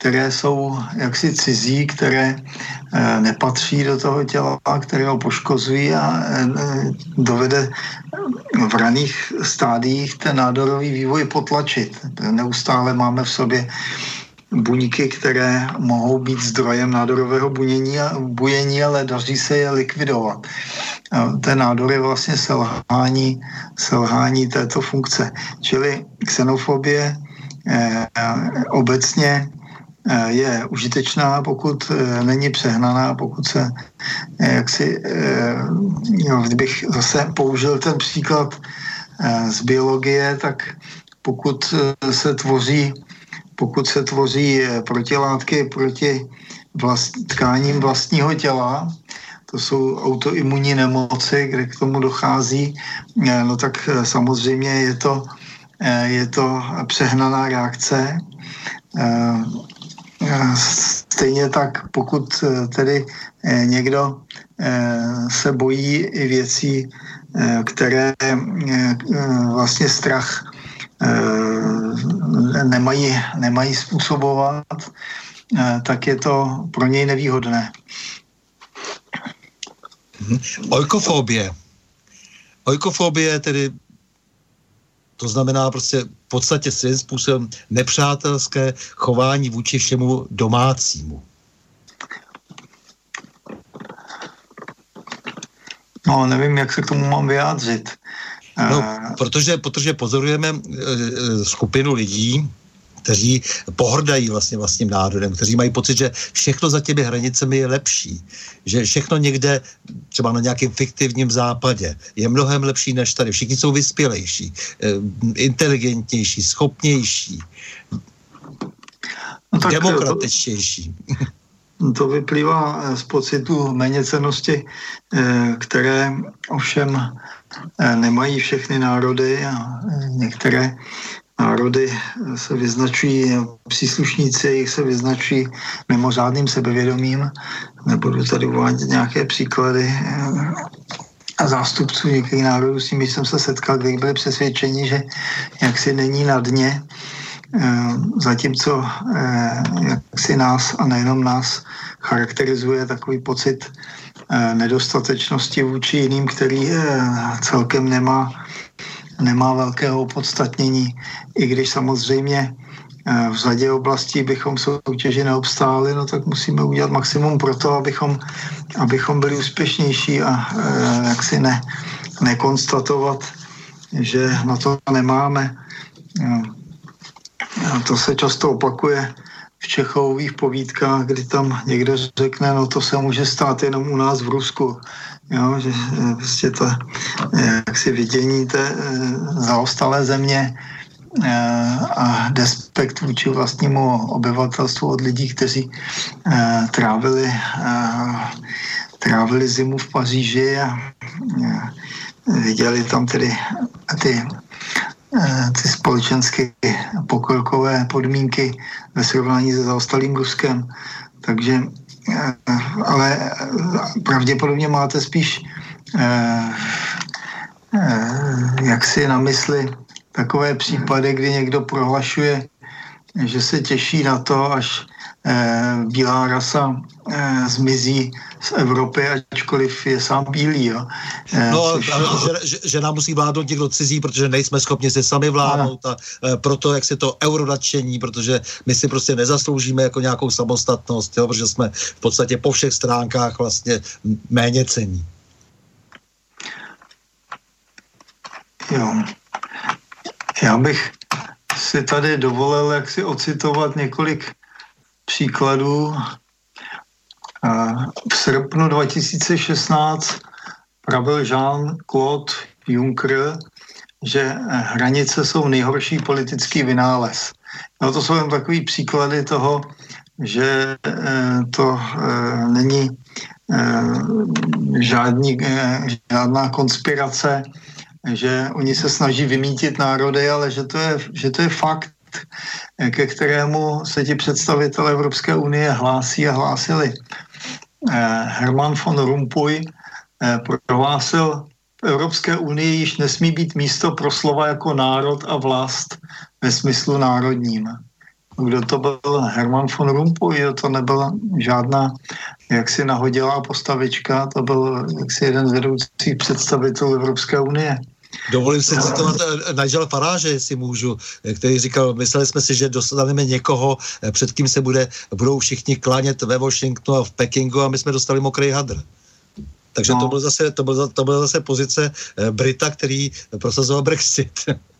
které jsou jaksi cizí, které eh, nepatří do toho těla, které ho poškozují a eh, dovede v raných stádiích ten nádorový vývoj potlačit. Neustále máme v sobě buňky, které mohou být zdrojem nádorového bunění bujení, ale daří se je likvidovat. Ten nádor je vlastně selhání, selhání této funkce. Čili xenofobie Eh, obecně eh, je užitečná, pokud eh, není přehnaná, pokud se, jak si, jo, kdybych zase použil ten příklad z biologie, tak pokud se tvoří, pokud se tvoří protilátky proti vlast, tkáním vlastního těla, to jsou autoimunní nemoci, kde k tomu dochází, no tak samozřejmě je to Eh, je to přehnaná reakce. Eh, eh, stejně tak, pokud tedy někdo se bojí i věcí, které vlastně strach nemají, nemají způsobovat, tak je to pro něj nevýhodné.
Mhm. Ojkofobie. Ojkofobie tedy to znamená prostě v podstatě svým způsobem nepřátelské chování vůči všemu domácímu.
No, nevím, jak se k tomu mám vyjádřit.
No, protože, protože pozorujeme e, e, skupinu lidí, kteří pohrdají vlastně vlastním národem, kteří mají pocit, že všechno za těmi hranicemi je lepší, že všechno někde, třeba na nějakém fiktivním západě, je mnohem lepší než tady. Všichni jsou vyspělejší, eh, inteligentnější, schopnější, no tak demokratičtější.
To, to vyplývá eh, z pocitu méněcenosti, eh, které ovšem nemají všechny národy a některé národy se vyznačují, příslušníci jich se vyznačují mimořádným sebevědomím. Nebudu tady uvádět nějaké příklady eh, a zástupců některých národů, s nimi jsem se setkal, kteří byli přesvědčeni, že jaksi není na dně, eh, zatímco eh, jak si nás a nejenom nás charakterizuje takový pocit nedostatečnosti vůči jiným, který celkem nemá, nemá velkého opodstatnění, i když samozřejmě v řadě oblastí bychom soutěži neobstáli, no tak musíme udělat maximum pro to, abychom, abychom byli úspěšnější a jak si ne, nekonstatovat, že na to nemáme. A to se často opakuje v Čechových povídkách, kdy tam někdo řekne, no to se může stát jenom u nás v Rusku. Jo, že prostě to jaksi vidění té eh, zaostalé země eh, a despekt vůči vlastnímu obyvatelstvu od lidí, kteří eh, trávili, trávili zimu v Paříži a viděli tam tedy ty Eh, ty společenské pokrokové podmínky ve srovnání se zaostalým Ruskem. Takže, eh, ale pravděpodobně máte spíš eh, jak si na mysli takové případy, kdy někdo prohlašuje, že se těší na to, až bílá rasa zmizí z Evropy, ačkoliv je sám bílý. Jo.
Eh, no, což... že, že, že nám musí vládnout někdo cizí, protože nejsme schopni si sami vládnout a proto, jak se to eurodačení, protože my si prostě nezasloužíme jako nějakou samostatnost, jo, protože jsme v podstatě po všech stránkách vlastně méně cení.
Jo. Já bych si tady dovolil jak si ocitovat několik příkladů v srpnu 2016 pravil Jean-Claude Juncker, že hranice jsou nejhorší politický vynález. No to jsou jen takový příklady toho, že eh, to eh, není eh, žádný, žádná konspirace, že oni se snaží vymítit národy, ale že to je, že to je fakt, ke kterému se ti představitelé Evropské unie hlásí a hlásili. Eh, Herman von Rompuy eh, prohlásil, v Evropské unii již nesmí být místo pro slova jako národ a vlast ve smyslu národním. Kdo to byl Herman von Rompuy, to nebyla žádná jaksi nahodilá postavička, to byl jaksi jeden z vedoucích představitelů Evropské unie.
Dovolím si citovat eh, Nigel Farage, jestli můžu, eh, který říkal, mysleli jsme si, že dostaneme někoho, eh, před kým se bude, budou všichni klánět ve Washingtonu a v Pekingu a my jsme dostali mokrý hadr. Takže no. to, byl zase, to, byl, to byla zase pozice Brita, který prosazoval Brexit.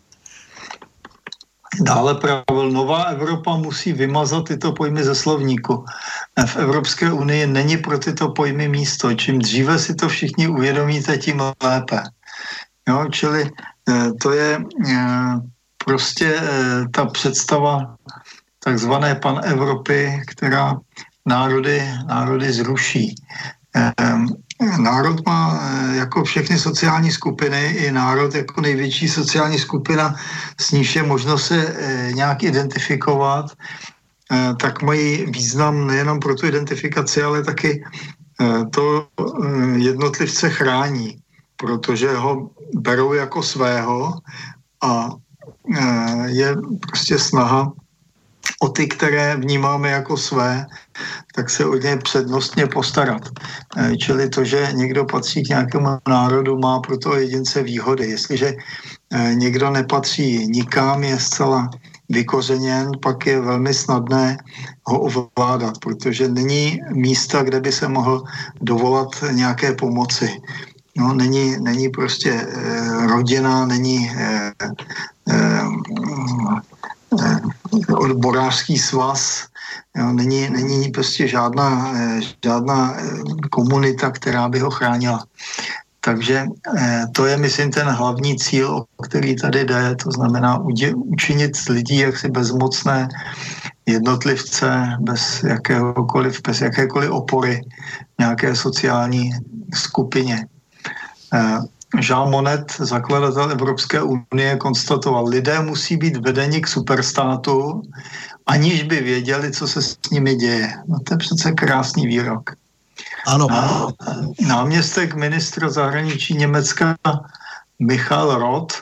Dále pravil, nová Evropa musí vymazat tyto pojmy ze slovníku. V Evropské unii není pro tyto pojmy místo. Čím dříve si to všichni uvědomíte, tím lépe. Jo, čili eh, to je eh, prostě eh, ta představa takzvané pan Evropy, která národy, národy zruší. Národ má jako všechny sociální skupiny i národ jako největší sociální skupina, s níž je možno se nějak identifikovat, tak mají význam nejenom pro tu identifikaci, ale taky to jednotlivce chrání protože ho berou jako svého a je prostě snaha o ty, které vnímáme jako své, tak se o ně přednostně postarat. E, čili to, že někdo patří k nějakému národu, má pro toho jedince výhody. Jestliže e, někdo nepatří nikam, je zcela vykořeněn, pak je velmi snadné ho ovládat, protože není místa, kde by se mohl dovolat nějaké pomoci. No, není, není prostě eh, rodina, není eh, odborářský svaz, jo, není, není prostě žádná, eh, žádná eh, komunita, která by ho chránila. Takže eh, to je, myslím, ten hlavní cíl, o který tady jde, to znamená udě, učinit z lidí jaksi bezmocné jednotlivce bez jakéhokoliv, bez jakékoliv opory nějaké sociální skupině. Jean Monnet, zakladatel Evropské unie, konstatoval, lidé musí být vedeni k superstátu, aniž by věděli, co se s nimi děje. No to je přece krásný výrok.
Ano.
Náměstek ministra zahraničí Německa Michal Roth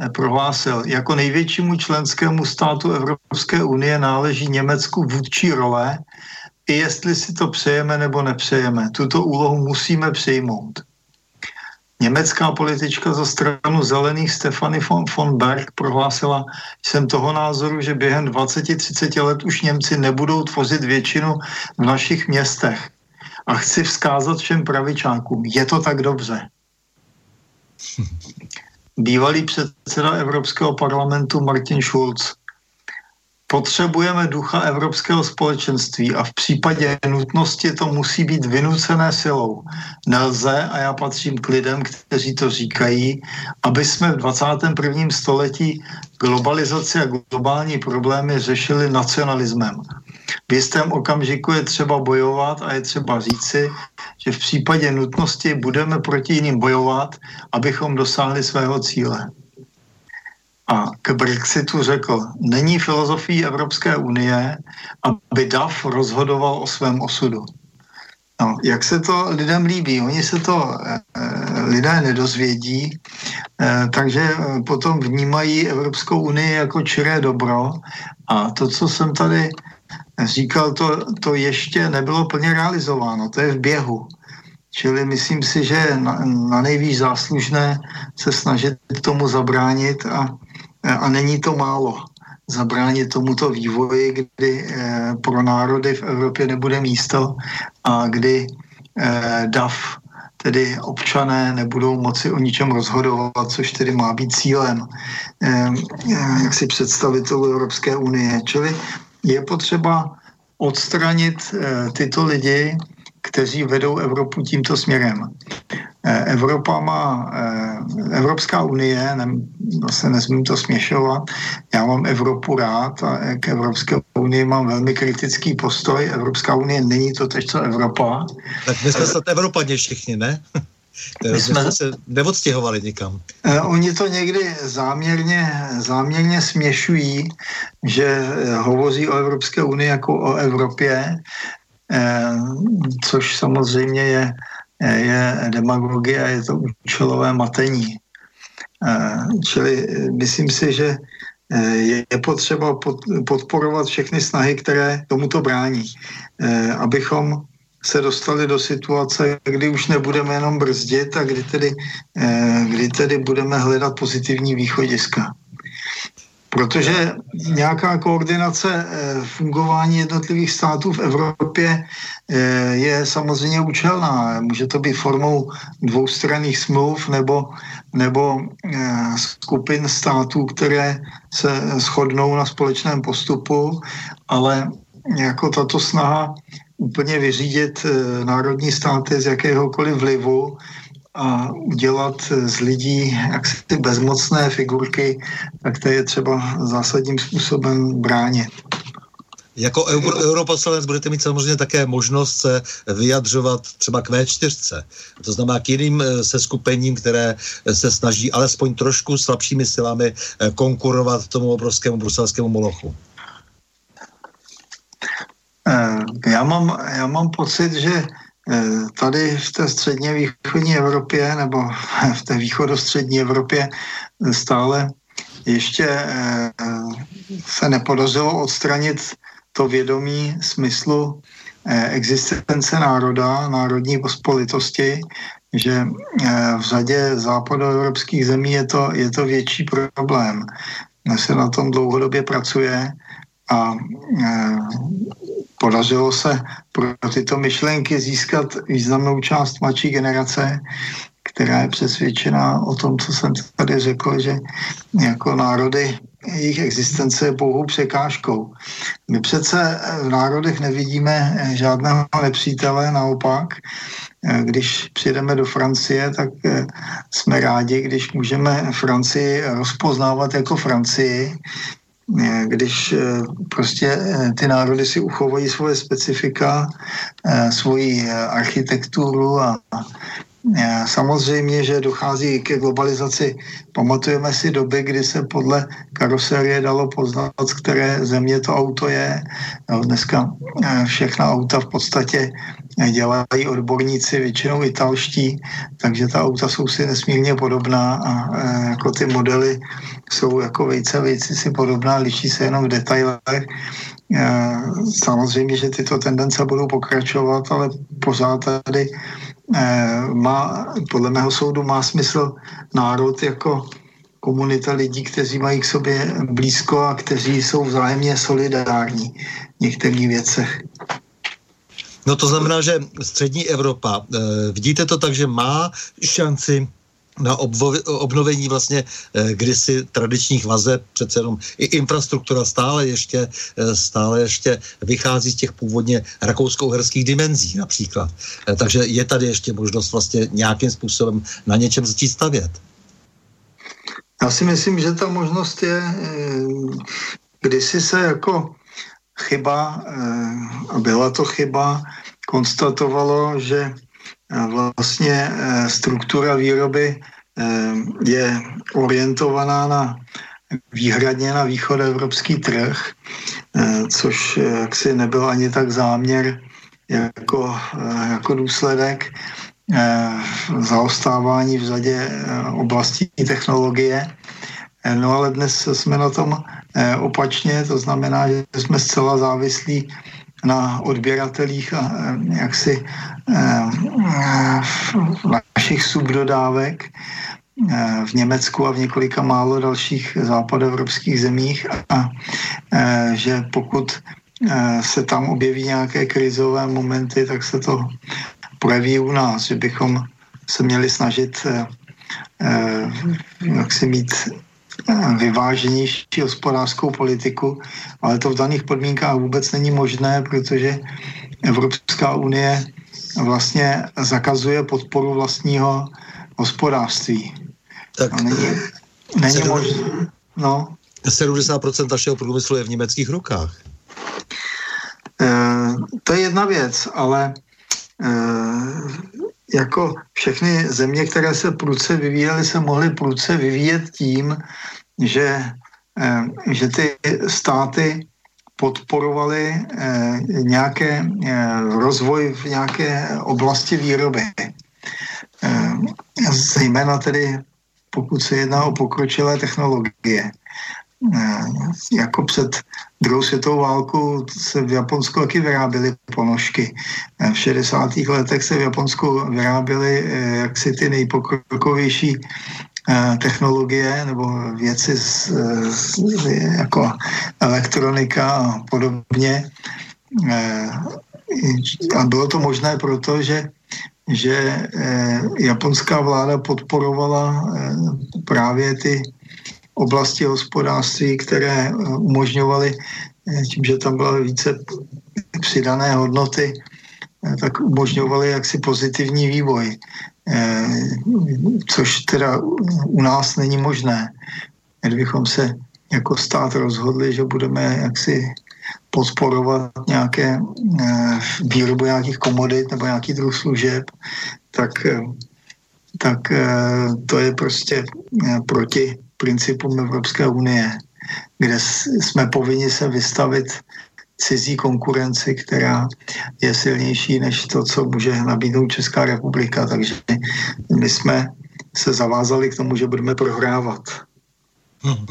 eh, prohlásil, jako největšímu členskému státu Evropské unie náleží Německu vůdčí role i jestli si to přejeme nebo nepřejeme. Tuto úlohu musíme přijmout. Německá politička za stranu zelených Stefany von, von Berg prohlásila, jsem toho názoru, že během 20-30 let už Němci nebudou tvořit většinu v našich městech. A chci vzkázat všem pravičákům, je to tak dobře. Bývalý předseda Evropského parlamentu Martin Schulz Potřebujeme ducha Evropského společenství a v případě nutnosti to musí být vynucené silou. Nelze, a já patřím k lidem, kteří to říkají, aby jsme v 21. století globalizaci a globální problémy řešili nacionalismem. V jistém okamžiku je třeba bojovat a je třeba říci, že v případě nutnosti budeme proti jiným bojovat, abychom dosáhli svého cíle a k Brexitu řekl, není filozofií Evropské unie, aby DAF rozhodoval o svém osudu. No, jak se to lidem líbí? Oni se to e, lidé nedozvědí, e, takže eh, potom vnímají Evropskou unii jako čiré dobro a to, co jsem tady říkal, to, to ještě nebylo plně realizováno, to je v běhu. Čili myslím si, že na, na nejvíc záslužné se snažit tomu zabránit a a není to málo zabránit tomuto vývoji, kdy eh, pro národy v Evropě nebude místo a kdy eh, DAF, tedy občané, nebudou moci o ničem rozhodovat, což tedy má být cílem eh, jak si představitelů Evropské unie. Čili je potřeba odstranit tyto lidi, kteří vedou Evropu tímto směrem. Eh, Evropa má, eh, Evropská unie, ne, zase nesmím to směšovat, já mám Evropu rád a k Evropské unii mám velmi kritický postoj. Evropská unie není to tež, co Evropa.
Tak my jsme snad Evropaně všichni, ne? My jsme se neodstěhovali nikam.
Eh, oni to někdy záměrně, záměrně směšují, že hovoří o Evropské unii jako o Evropě, což samozřejmě je je demagogie a je to účelové matení. Eh, čili eh, myslím si, že eh, je potřeba podporovat všechny snahy, které tomuto brání, abychom se dostali do situace, kdy už nebudeme jenom brzdit a kdy tedy, kdy tedy budeme hledat pozitivní východiska. Protože nějaká koordinace eh, fungování jednotlivých států v Evropě eh, je samozřejmě účelná. Může to být formou dvoustranných smluv nebo, nebo eh, skupin států, které se shodnou na společném postupu, ale jako tato snaha úplně vyřídit národní státy z jakéhokoliv vlivu a udělat z lidí jaksi bezmocné figurky, tak to je třeba zásadním způsobem bránit.
Jako euro, europoslanec budete mít samozřejmě také možnost se vyjadřovat třeba k V4, to znamená k jiným eh, se skupením, které se snaží alespoň trošku slabšími silami eh, konkurovat tomu obrovskému bruselskému molochu.
Eh, já mám, já mám pocit, že tady v té středně východní Evropě nebo v té východostřední Evropě stále ještě eh, se nepodařilo odstranit to vědomí smyslu eh, existence národa, národní pospolitosti, že v řadě západoevropských zemí je to, je to větší problém. Se na tom dlouhodobě pracuje a podařilo se pro tyto myšlenky získat významnou část mladší generace, která je přesvědčená o tom, co jsem tady řekl, že jako národy jejich existence je pouhou překážkou. My přece v národech nevidíme žádného nepřítele, naopak, když přijedeme do Francie, tak jsme rádi, když můžeme Francii rozpoznávat jako Francii, když eh, prostě eh, ty národy si uchovají svoje specifika, eh, svoji architekturu a Samozřejmě, že dochází ke globalizaci. Pamatujeme si doby, kdy se podle karoserie dalo poznat, z které země to auto je. Dneska všechna auta v podstatě dělají odborníci, většinou italští, takže ta auta jsou si nesmírně podobná a jako ty modely jsou jako vejce vejci si podobná, liší se jenom v detailech. Samozřejmě, že tyto tendence budou pokračovat, ale pořád tady má, podle mého soudu má smysl národ jako komunita lidí, kteří mají k sobě blízko a kteří jsou vzájemně solidární v některých věcech.
No to znamená, že střední Evropa, eh, vidíte to tak, že má šanci na obnovení vlastně eh, kdysi tradičních vazeb, přece jenom i infrastruktura stále ještě, eh, stále ještě vychází z těch původně rakousko-uherských dimenzí například. Takže je tady ještě možnost vlastně nějakým způsobem na něčem začít stavět.
Já si myslím, že ta možnost je, kdysi se jako chyba, eh, a byla to chyba, konstatovalo, že eh, vlastně struktura výroby je orientovaná na výhradně na východoevropský trh, což jaksi nebyl ani tak záměr jako, jako důsledek. Eh, zaostávání v řadě eh, oblastí technologie. Eh, no ale dnes jsme na tom opačně, to znamená, že jsme zcela závislí na odběratelích a jaksi našich subdodávek v Německu a v několika málo dalších západoevropských zemích a že pokud se tam objeví nějaké krizové momenty, tak se to projeví u nás, že bychom se měli snažit eh, eh, jak si mít eh, vyváženější hospodářskou politiku, ale to v daných podmínkách vůbec není možné, protože Evropská unie vlastně zakazuje podporu vlastního hospodářství. Tak není, není možné. No.
70% našeho průmyslu je v německých rukách.
E, to je jedna věc, ale Eh, jako všechny země, které se prudce vyvíjely, se mohly prudce vyvíjet tím, že, eh, že ty státy podporovaly eh, nějaké rozvoj v nějaké oblasti výroby. Zejména tedy pokud se jedná o pokročilé technologie. Eh, jako před druhou světovou válku se v Japonsku taky vyráběly ponožky. Eh, v 60. letech se v Japonsku vyráběly eh, jaksi ty nejpokrokovější technologie nebo věci z, z, jako elektronika a podobně. A bylo to možné proto, že že japonská vláda podporovala právě ty oblasti hospodářství, které eh, umožňovaly, eh, tím, že tam byla více přidané hodnoty, eh, tak umožňovaly jaksi pozitivní vývoj, což teda u nás není možné. Kdybychom se jako stát rozhodli, že budeme jaksi podporovat nějaké výrobu nějakých komodit nebo nějaký druh služeb, tak, tak to je prostě proti principům Evropské unie, kde jsme povinni se vystavit cizí konkurenci, která je silnější než to, co může nabídnout Česká republika. Takže my jsme se zavázali k tomu, že budeme prohrávat.
Hmm.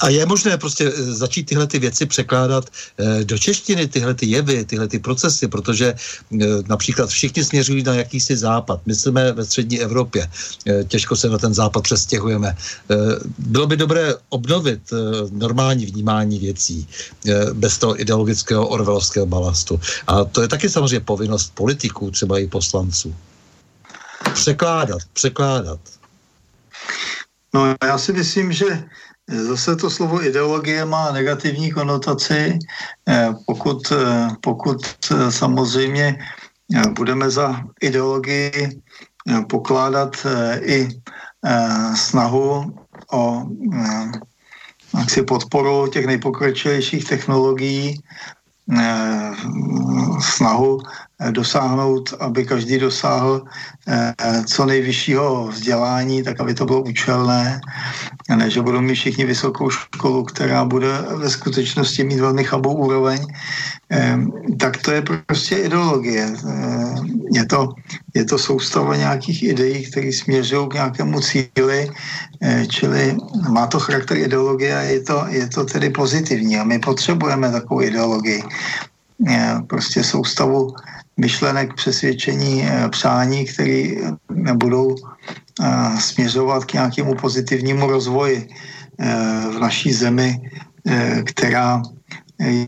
A je možné prostě eh, začít tyhle ty věci překládat eh, do češtiny, tyhle ty jevy, tyhle ty procesy, protože eh, například všichni směřují na jakýsi západ. My jsme ve střední Evropě, těžko se na ten západ přestěhujeme. Bylo by dobré obnovit normální vnímání věcí bez toho ideologického orvelovského balastu. A to je taky samozřejmě povinnost politiků, třeba i poslanců. Překládat, překládat.
No já si myslím, že zase to slovo ideologie má negativní konotaci, eh, pokud, eh, pokud eh, samozřejmě budeme za ideologii pokládat i snahu o si podporu těch nejpokročilejších technologií, snahu dosáhnout, aby každý dosáhl co nejvyššího vzdělání, tak aby to bylo účelné, a ne, že budou mít všichni vysokou školu, která bude ve skutečnosti mít velmi chabou úroveň, tak to je prostě ideologie. Je to, je to soustava nějakých ideí, které směřují k nějakému cíli, čili má to charakter ideologie a je to, je to tedy pozitivní. A my potřebujeme takovou ideologii. Prostě soustavu myšlenek, přesvědčení, přání, které budou směřovat k nějakému pozitivnímu rozvoji v naší zemi, která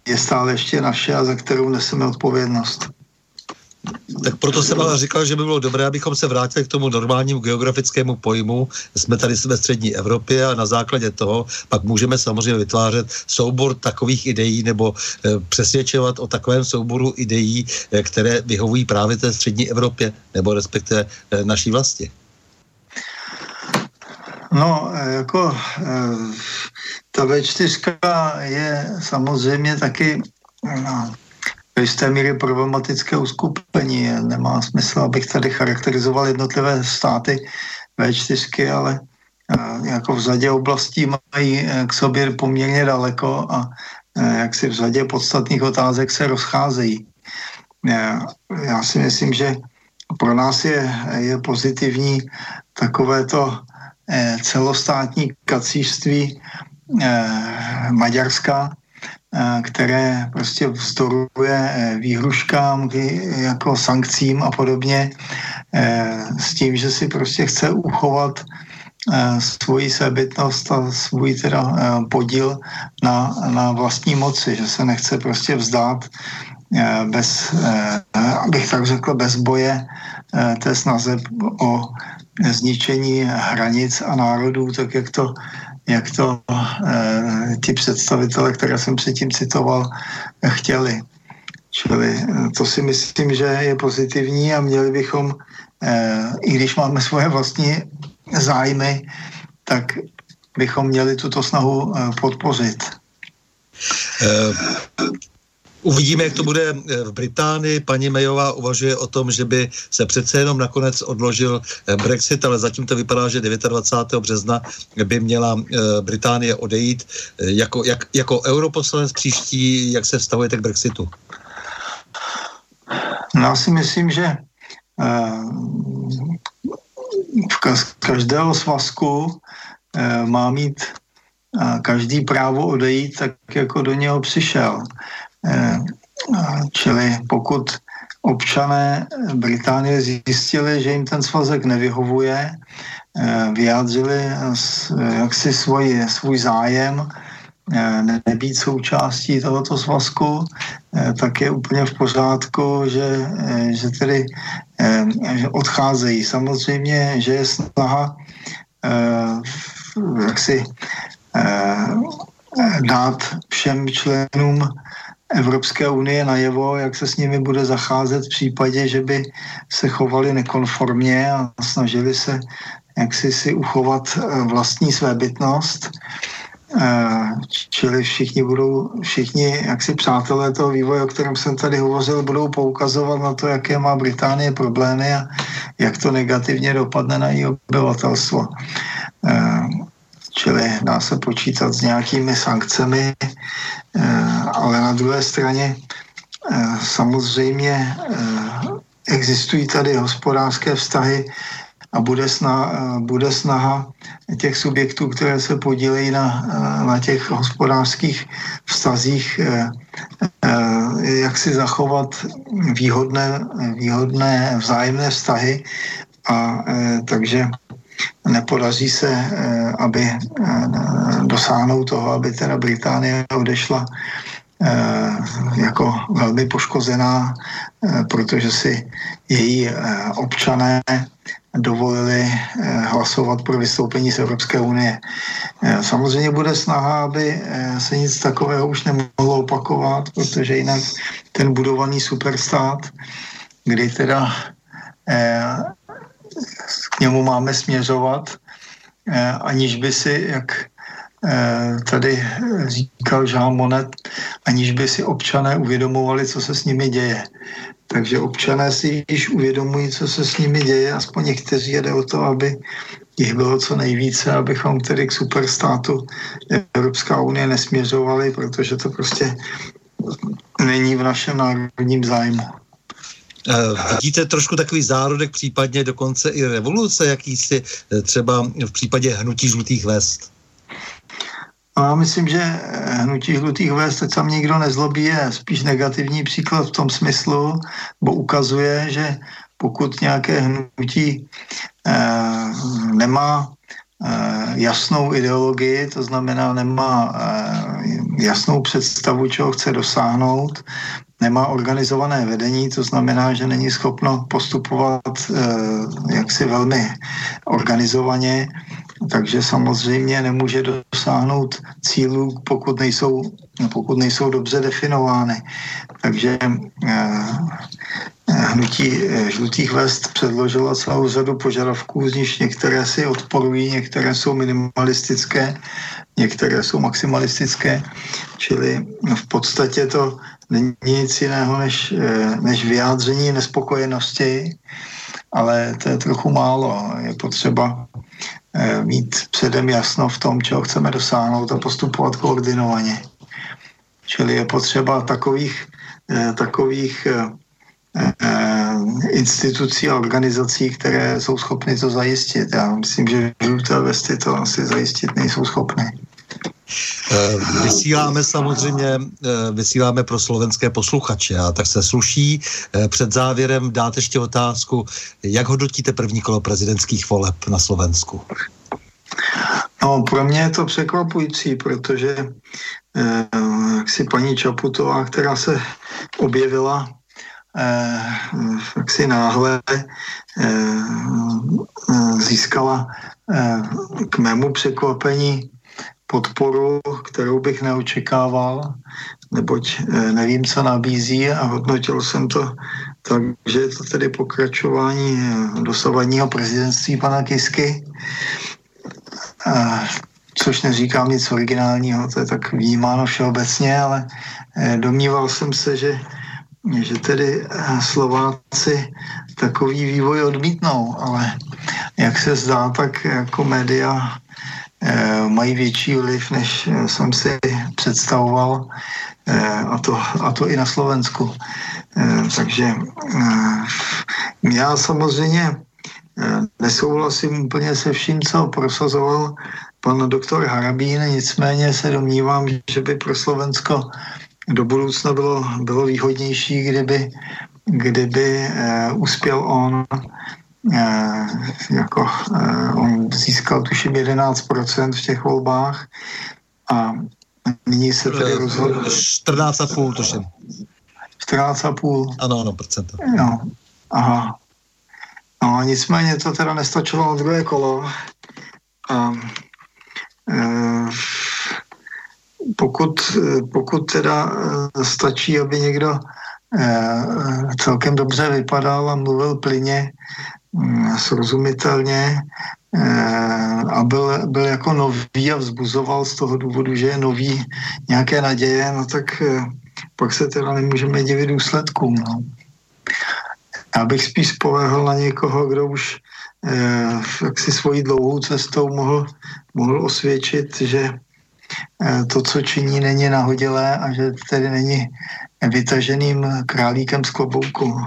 je stále ještě naše a za kterou neseme odpovědnost.
Tak proto jsem ale říkal, že by bylo dobré, abychom se vrátili k tomu normálnímu geografickému pojmu. Jsme tady ve střední Evropě a na základě toho pak můžeme samozřejmě vytvářet soubor takových ideí nebo e, přesvědčovat o takovém souboru ideí, e, které vyhovují právě té střední Evropě nebo respektive e, naší vlasti.
No, jako ta V4 je samozřejmě taky do jisté míry problematické uskupení. Nemá smysl, abych tady charakterizoval jednotlivé státy V4, ale jako v řadě oblastí mají e, k sobě poměrně daleko a e, jak si v řadě podstatných otázek se rozcházejí. Já si myslím, že pro nás je, je pozitivní takovéto celostátní kacířství Maďarska, které prostě vzdoruje eh, výhruškám jako sankcím a podobně eh, s tím, že si prostě chce uchovat eh, svoji sebytnost a svůj teda podíl na, na vlastní moci, že se nechce prostě vzdát bez, abych tak řekl, bez boje té snaze o zničení hranic a národů, tak jak to jak to eh, ti představitele, které jsem předtím citoval, chtěli. Čili eh, to si myslím, že je pozitivní a měli bychom, eh, i když máme svoje vlastní zájmy, tak bychom měli tuto snahu eh, podpořit.
Uvidíme, jak to bude eh, v Británii. Paní Mayová uvažuje o tom, že by se přece jenom nakonec odložil eh, Brexit, ale zatím to vypadá, že 29. března by měla eh, Británie odejít. Jako, jak, jako europoslanec příští, jak se vztahujete k Brexitu?
No, já si myslím, že v každého svazku má mít každý právo odejít tak, jako do něho přišel. Eh, čili pokud občané Británie zjistili, že jim ten svazek nevyhovuje, eh, vyjádřili jaksi svůj, svůj zájem eh, nebýt součástí tohoto svazku, tak je úplně v pořádku, že, že tedy že odcházejí. Samozřejmě, že je snaha jaksi dát všem členům Evropské unie najevo, jak se s nimi bude zacházet v případě, že by se chovali nekonformně a snažili se jak si, si uchovat eh, vlastní svébytnost. Eh, čili všichni budou, všichni jaksi přátelé toho vývoje, o kterém jsem tady hovořil, budou poukazovat na to, jaké má Británie problémy a jak to negativně dopadne na její obyvatelstvo. Eh, čili dá se počítat s nějakými sankcemi, ale na druhé straně eh, samozřejmě eh, existují tady hospodářské vztahy a bude snaha, bude snaha těch subjektů, které se podílejí na, na těch hospodářských vztazích, jak si zachovat výhodné, výhodné vzájemné vztahy. A takže nepodaří se, eh, aby eh, dosáhnout toho, aby teda Británie odešla eh, jako velmi poškozená, protože si její občané dovolili hlasovat pro vystoupení z Evropské unie. Samozřejmě bude snaha, aby se nic takového už nemohlo opakovat, protože jinak ten budovaný superstát, kdy teda k němu máme směřovat, eh, aniž by si, jak eh, tady říkal Jean Monnet, aniž by si občané uvědomovali, co se s nimi děje. takže občané si již uvědomují, co se s nimi děje, aspoň někteří jde o to, aby jich bylo co nejvíce, abychom tedy k superstátu Evropská unie nesměřovali, protože to prostě není v našem národním zájmu.
Eh, vidíte trošku takový zárodek, případně dokonce i revoluce, jakýsi eh, třeba v případě hnutí žlutých vest?
No, já myslím, že hnutí žlutých vest, teď tam nikdo nezlobí, je spíš negativní příklad v tom smyslu, bo ukazuje, že pokud nějaké hnutí eh, nemá eh, jasnou ideologii, to znamená nemá eh, jasnou představu, čeho chce dosáhnout, nemá organizované vedení, to znamená, že není schopno postupovat eh, jaksi velmi organizovaně, takže samozřejmě nemůže dosáhnout cílů, pokud nejsou, pokud nejsou dobře definovány. Takže eh, hnutí eh, žlutých vest předložila celou řadu požadavků, z nich některé si odporují, některé jsou minimalistické, některé jsou maximalistické, čili v podstatě to není nic jiného než, eh, než vyjádření nespokojenosti, ale to je trochu málo. Je potřeba eh, mít předem jasno v tom, čeho chceme dosáhnout a postupovat koordinovaně. Čili je potřeba takových, eh, takových institucí a organizací, které jsou schopny to zajistit. Já myslím, že žluté vesty to asi zajistit nejsou schopny.
Eh, vysíláme samozřejmě, eh, vysíláme pro slovenské posluchače a tak se sluší eh, před závěrem dát ještě otázku, jak hodnotíte první kolo prezidentských voleb na Slovensku?
No, pro mě je to překvapující, protože eh, jak si paní Čaputová, která se objevila eh, si náhle eh, získala eh, k mému překvapení podporu, kterou bych neočekával, neboť eh, nevím, co nabízí a hodnotil jsem to tak, že je to tedy pokračování eh, dosavadního prezidentství pana Kisky, což neříkám nic originálního, to je tak vnímáno všeobecně, ale eh, domníval jsem se, že že tedy Slováci takový vývoj odmítnou, ale jak se zdá, tak jako média mají větší vliv, než eh, jsem si představoval, eh, a to, a to i na Slovensku. Takže já samozřejmě nesouhlasím úplně se vším, co prosazoval pan doktor Harabín, nicméně se domnívám, že by pro Slovensko do budoucna bylo, bylo výhodnější, kdyby, kdyby uspěl on Eh, jako eh, on získal tuším 11% v těch volbách a nyní se tedy rozhodl...
14,5 tuším.
14,5.
Ano, ano, procenta.
No, aha. No, nicméně to teda nestačilo na druhé kolo. A, e, pokud, pokud teda stačí, aby někdo celkem dobře vypadal a mluvil plyně, srozumitelně eh, a byl, byl jako nový a vzbuzoval z toho důvodu, že je nový nějaké naděje, no tak eh, pak se teda nemůžeme divit důsledkům. No. Já bych spíš spolehl na někoho, kdo už eh, jak si svojí dlouhou cestou mohl, mohl osvědčit, že eh, to, co činí, není nahodilé a že tedy není vytaženým králíkem z klobouku.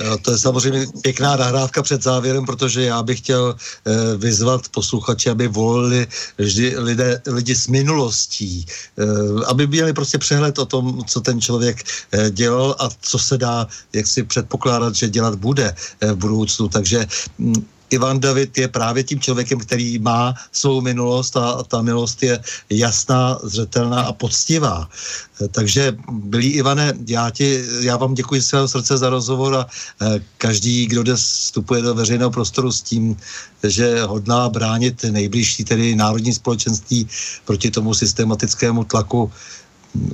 Eh, to je samozřejmě pěkná nahrávka před závěrem, protože já bych chtěl eh, vyzvat posluchače, aby volili vždy lidé, lidi s minulostí, eh, aby měli prostě přehled o tom, co ten člověk dělal a co se dá jak si předpokládat, že dělat bude v budoucnu. Takže mm, Ivan David je právě tím člověkem, který má svou minulost a ta minulost je jasná, zřetelná a poctivá. Takže, milý Ivane, já, ti, já vám děkuji z svého srdce za rozhovor a eh, každý, kdo dnes vstupuje do veřejného prostoru s tím, že hodná bránit nejbližší, tedy národní společenství proti tomu systematickému tlaku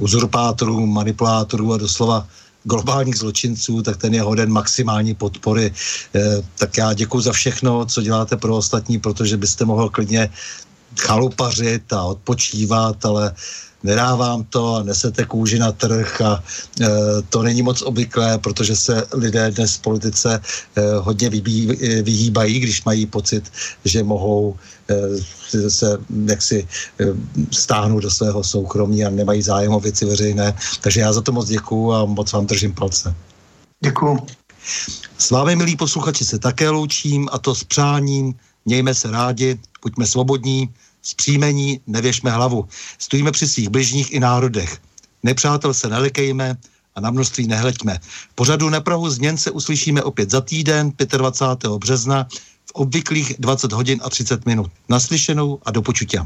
uzurpátorů, manipulátorů a doslova globálních zločinců, tak ten je hoden maximální podpory. E, tak já děkuji za všechno, co děláte pro ostatní, protože byste mohl klidně chalupařit a odpočívat, ale nedávám to a nesete kůži na trh a e, to není moc obvyklé, protože se lidé dnes v politice e, hodně vybí, e, vyhýbají, když mají pocit, že mohou se jaksi e, stáhnout do svého soukromí a nemají zájem o věci veřejné. Takže já za to moc děkuju a moc vám držím palce.
Děkuju.
S vámi, milí posluchači, se také loučím a to s přáním. Mějme se rádi, buďme svobodní, Zpříjmení nevěšme hlavu. Stojíme při svých bližních i národech. Nepřátel se nelekejme a na množství nehleďme. Pořadu na Prahu změn se uslyšíme opět za týden, 25. března, v obvyklých 20 hodin a 30 minut. Naslyšenou a do počutě.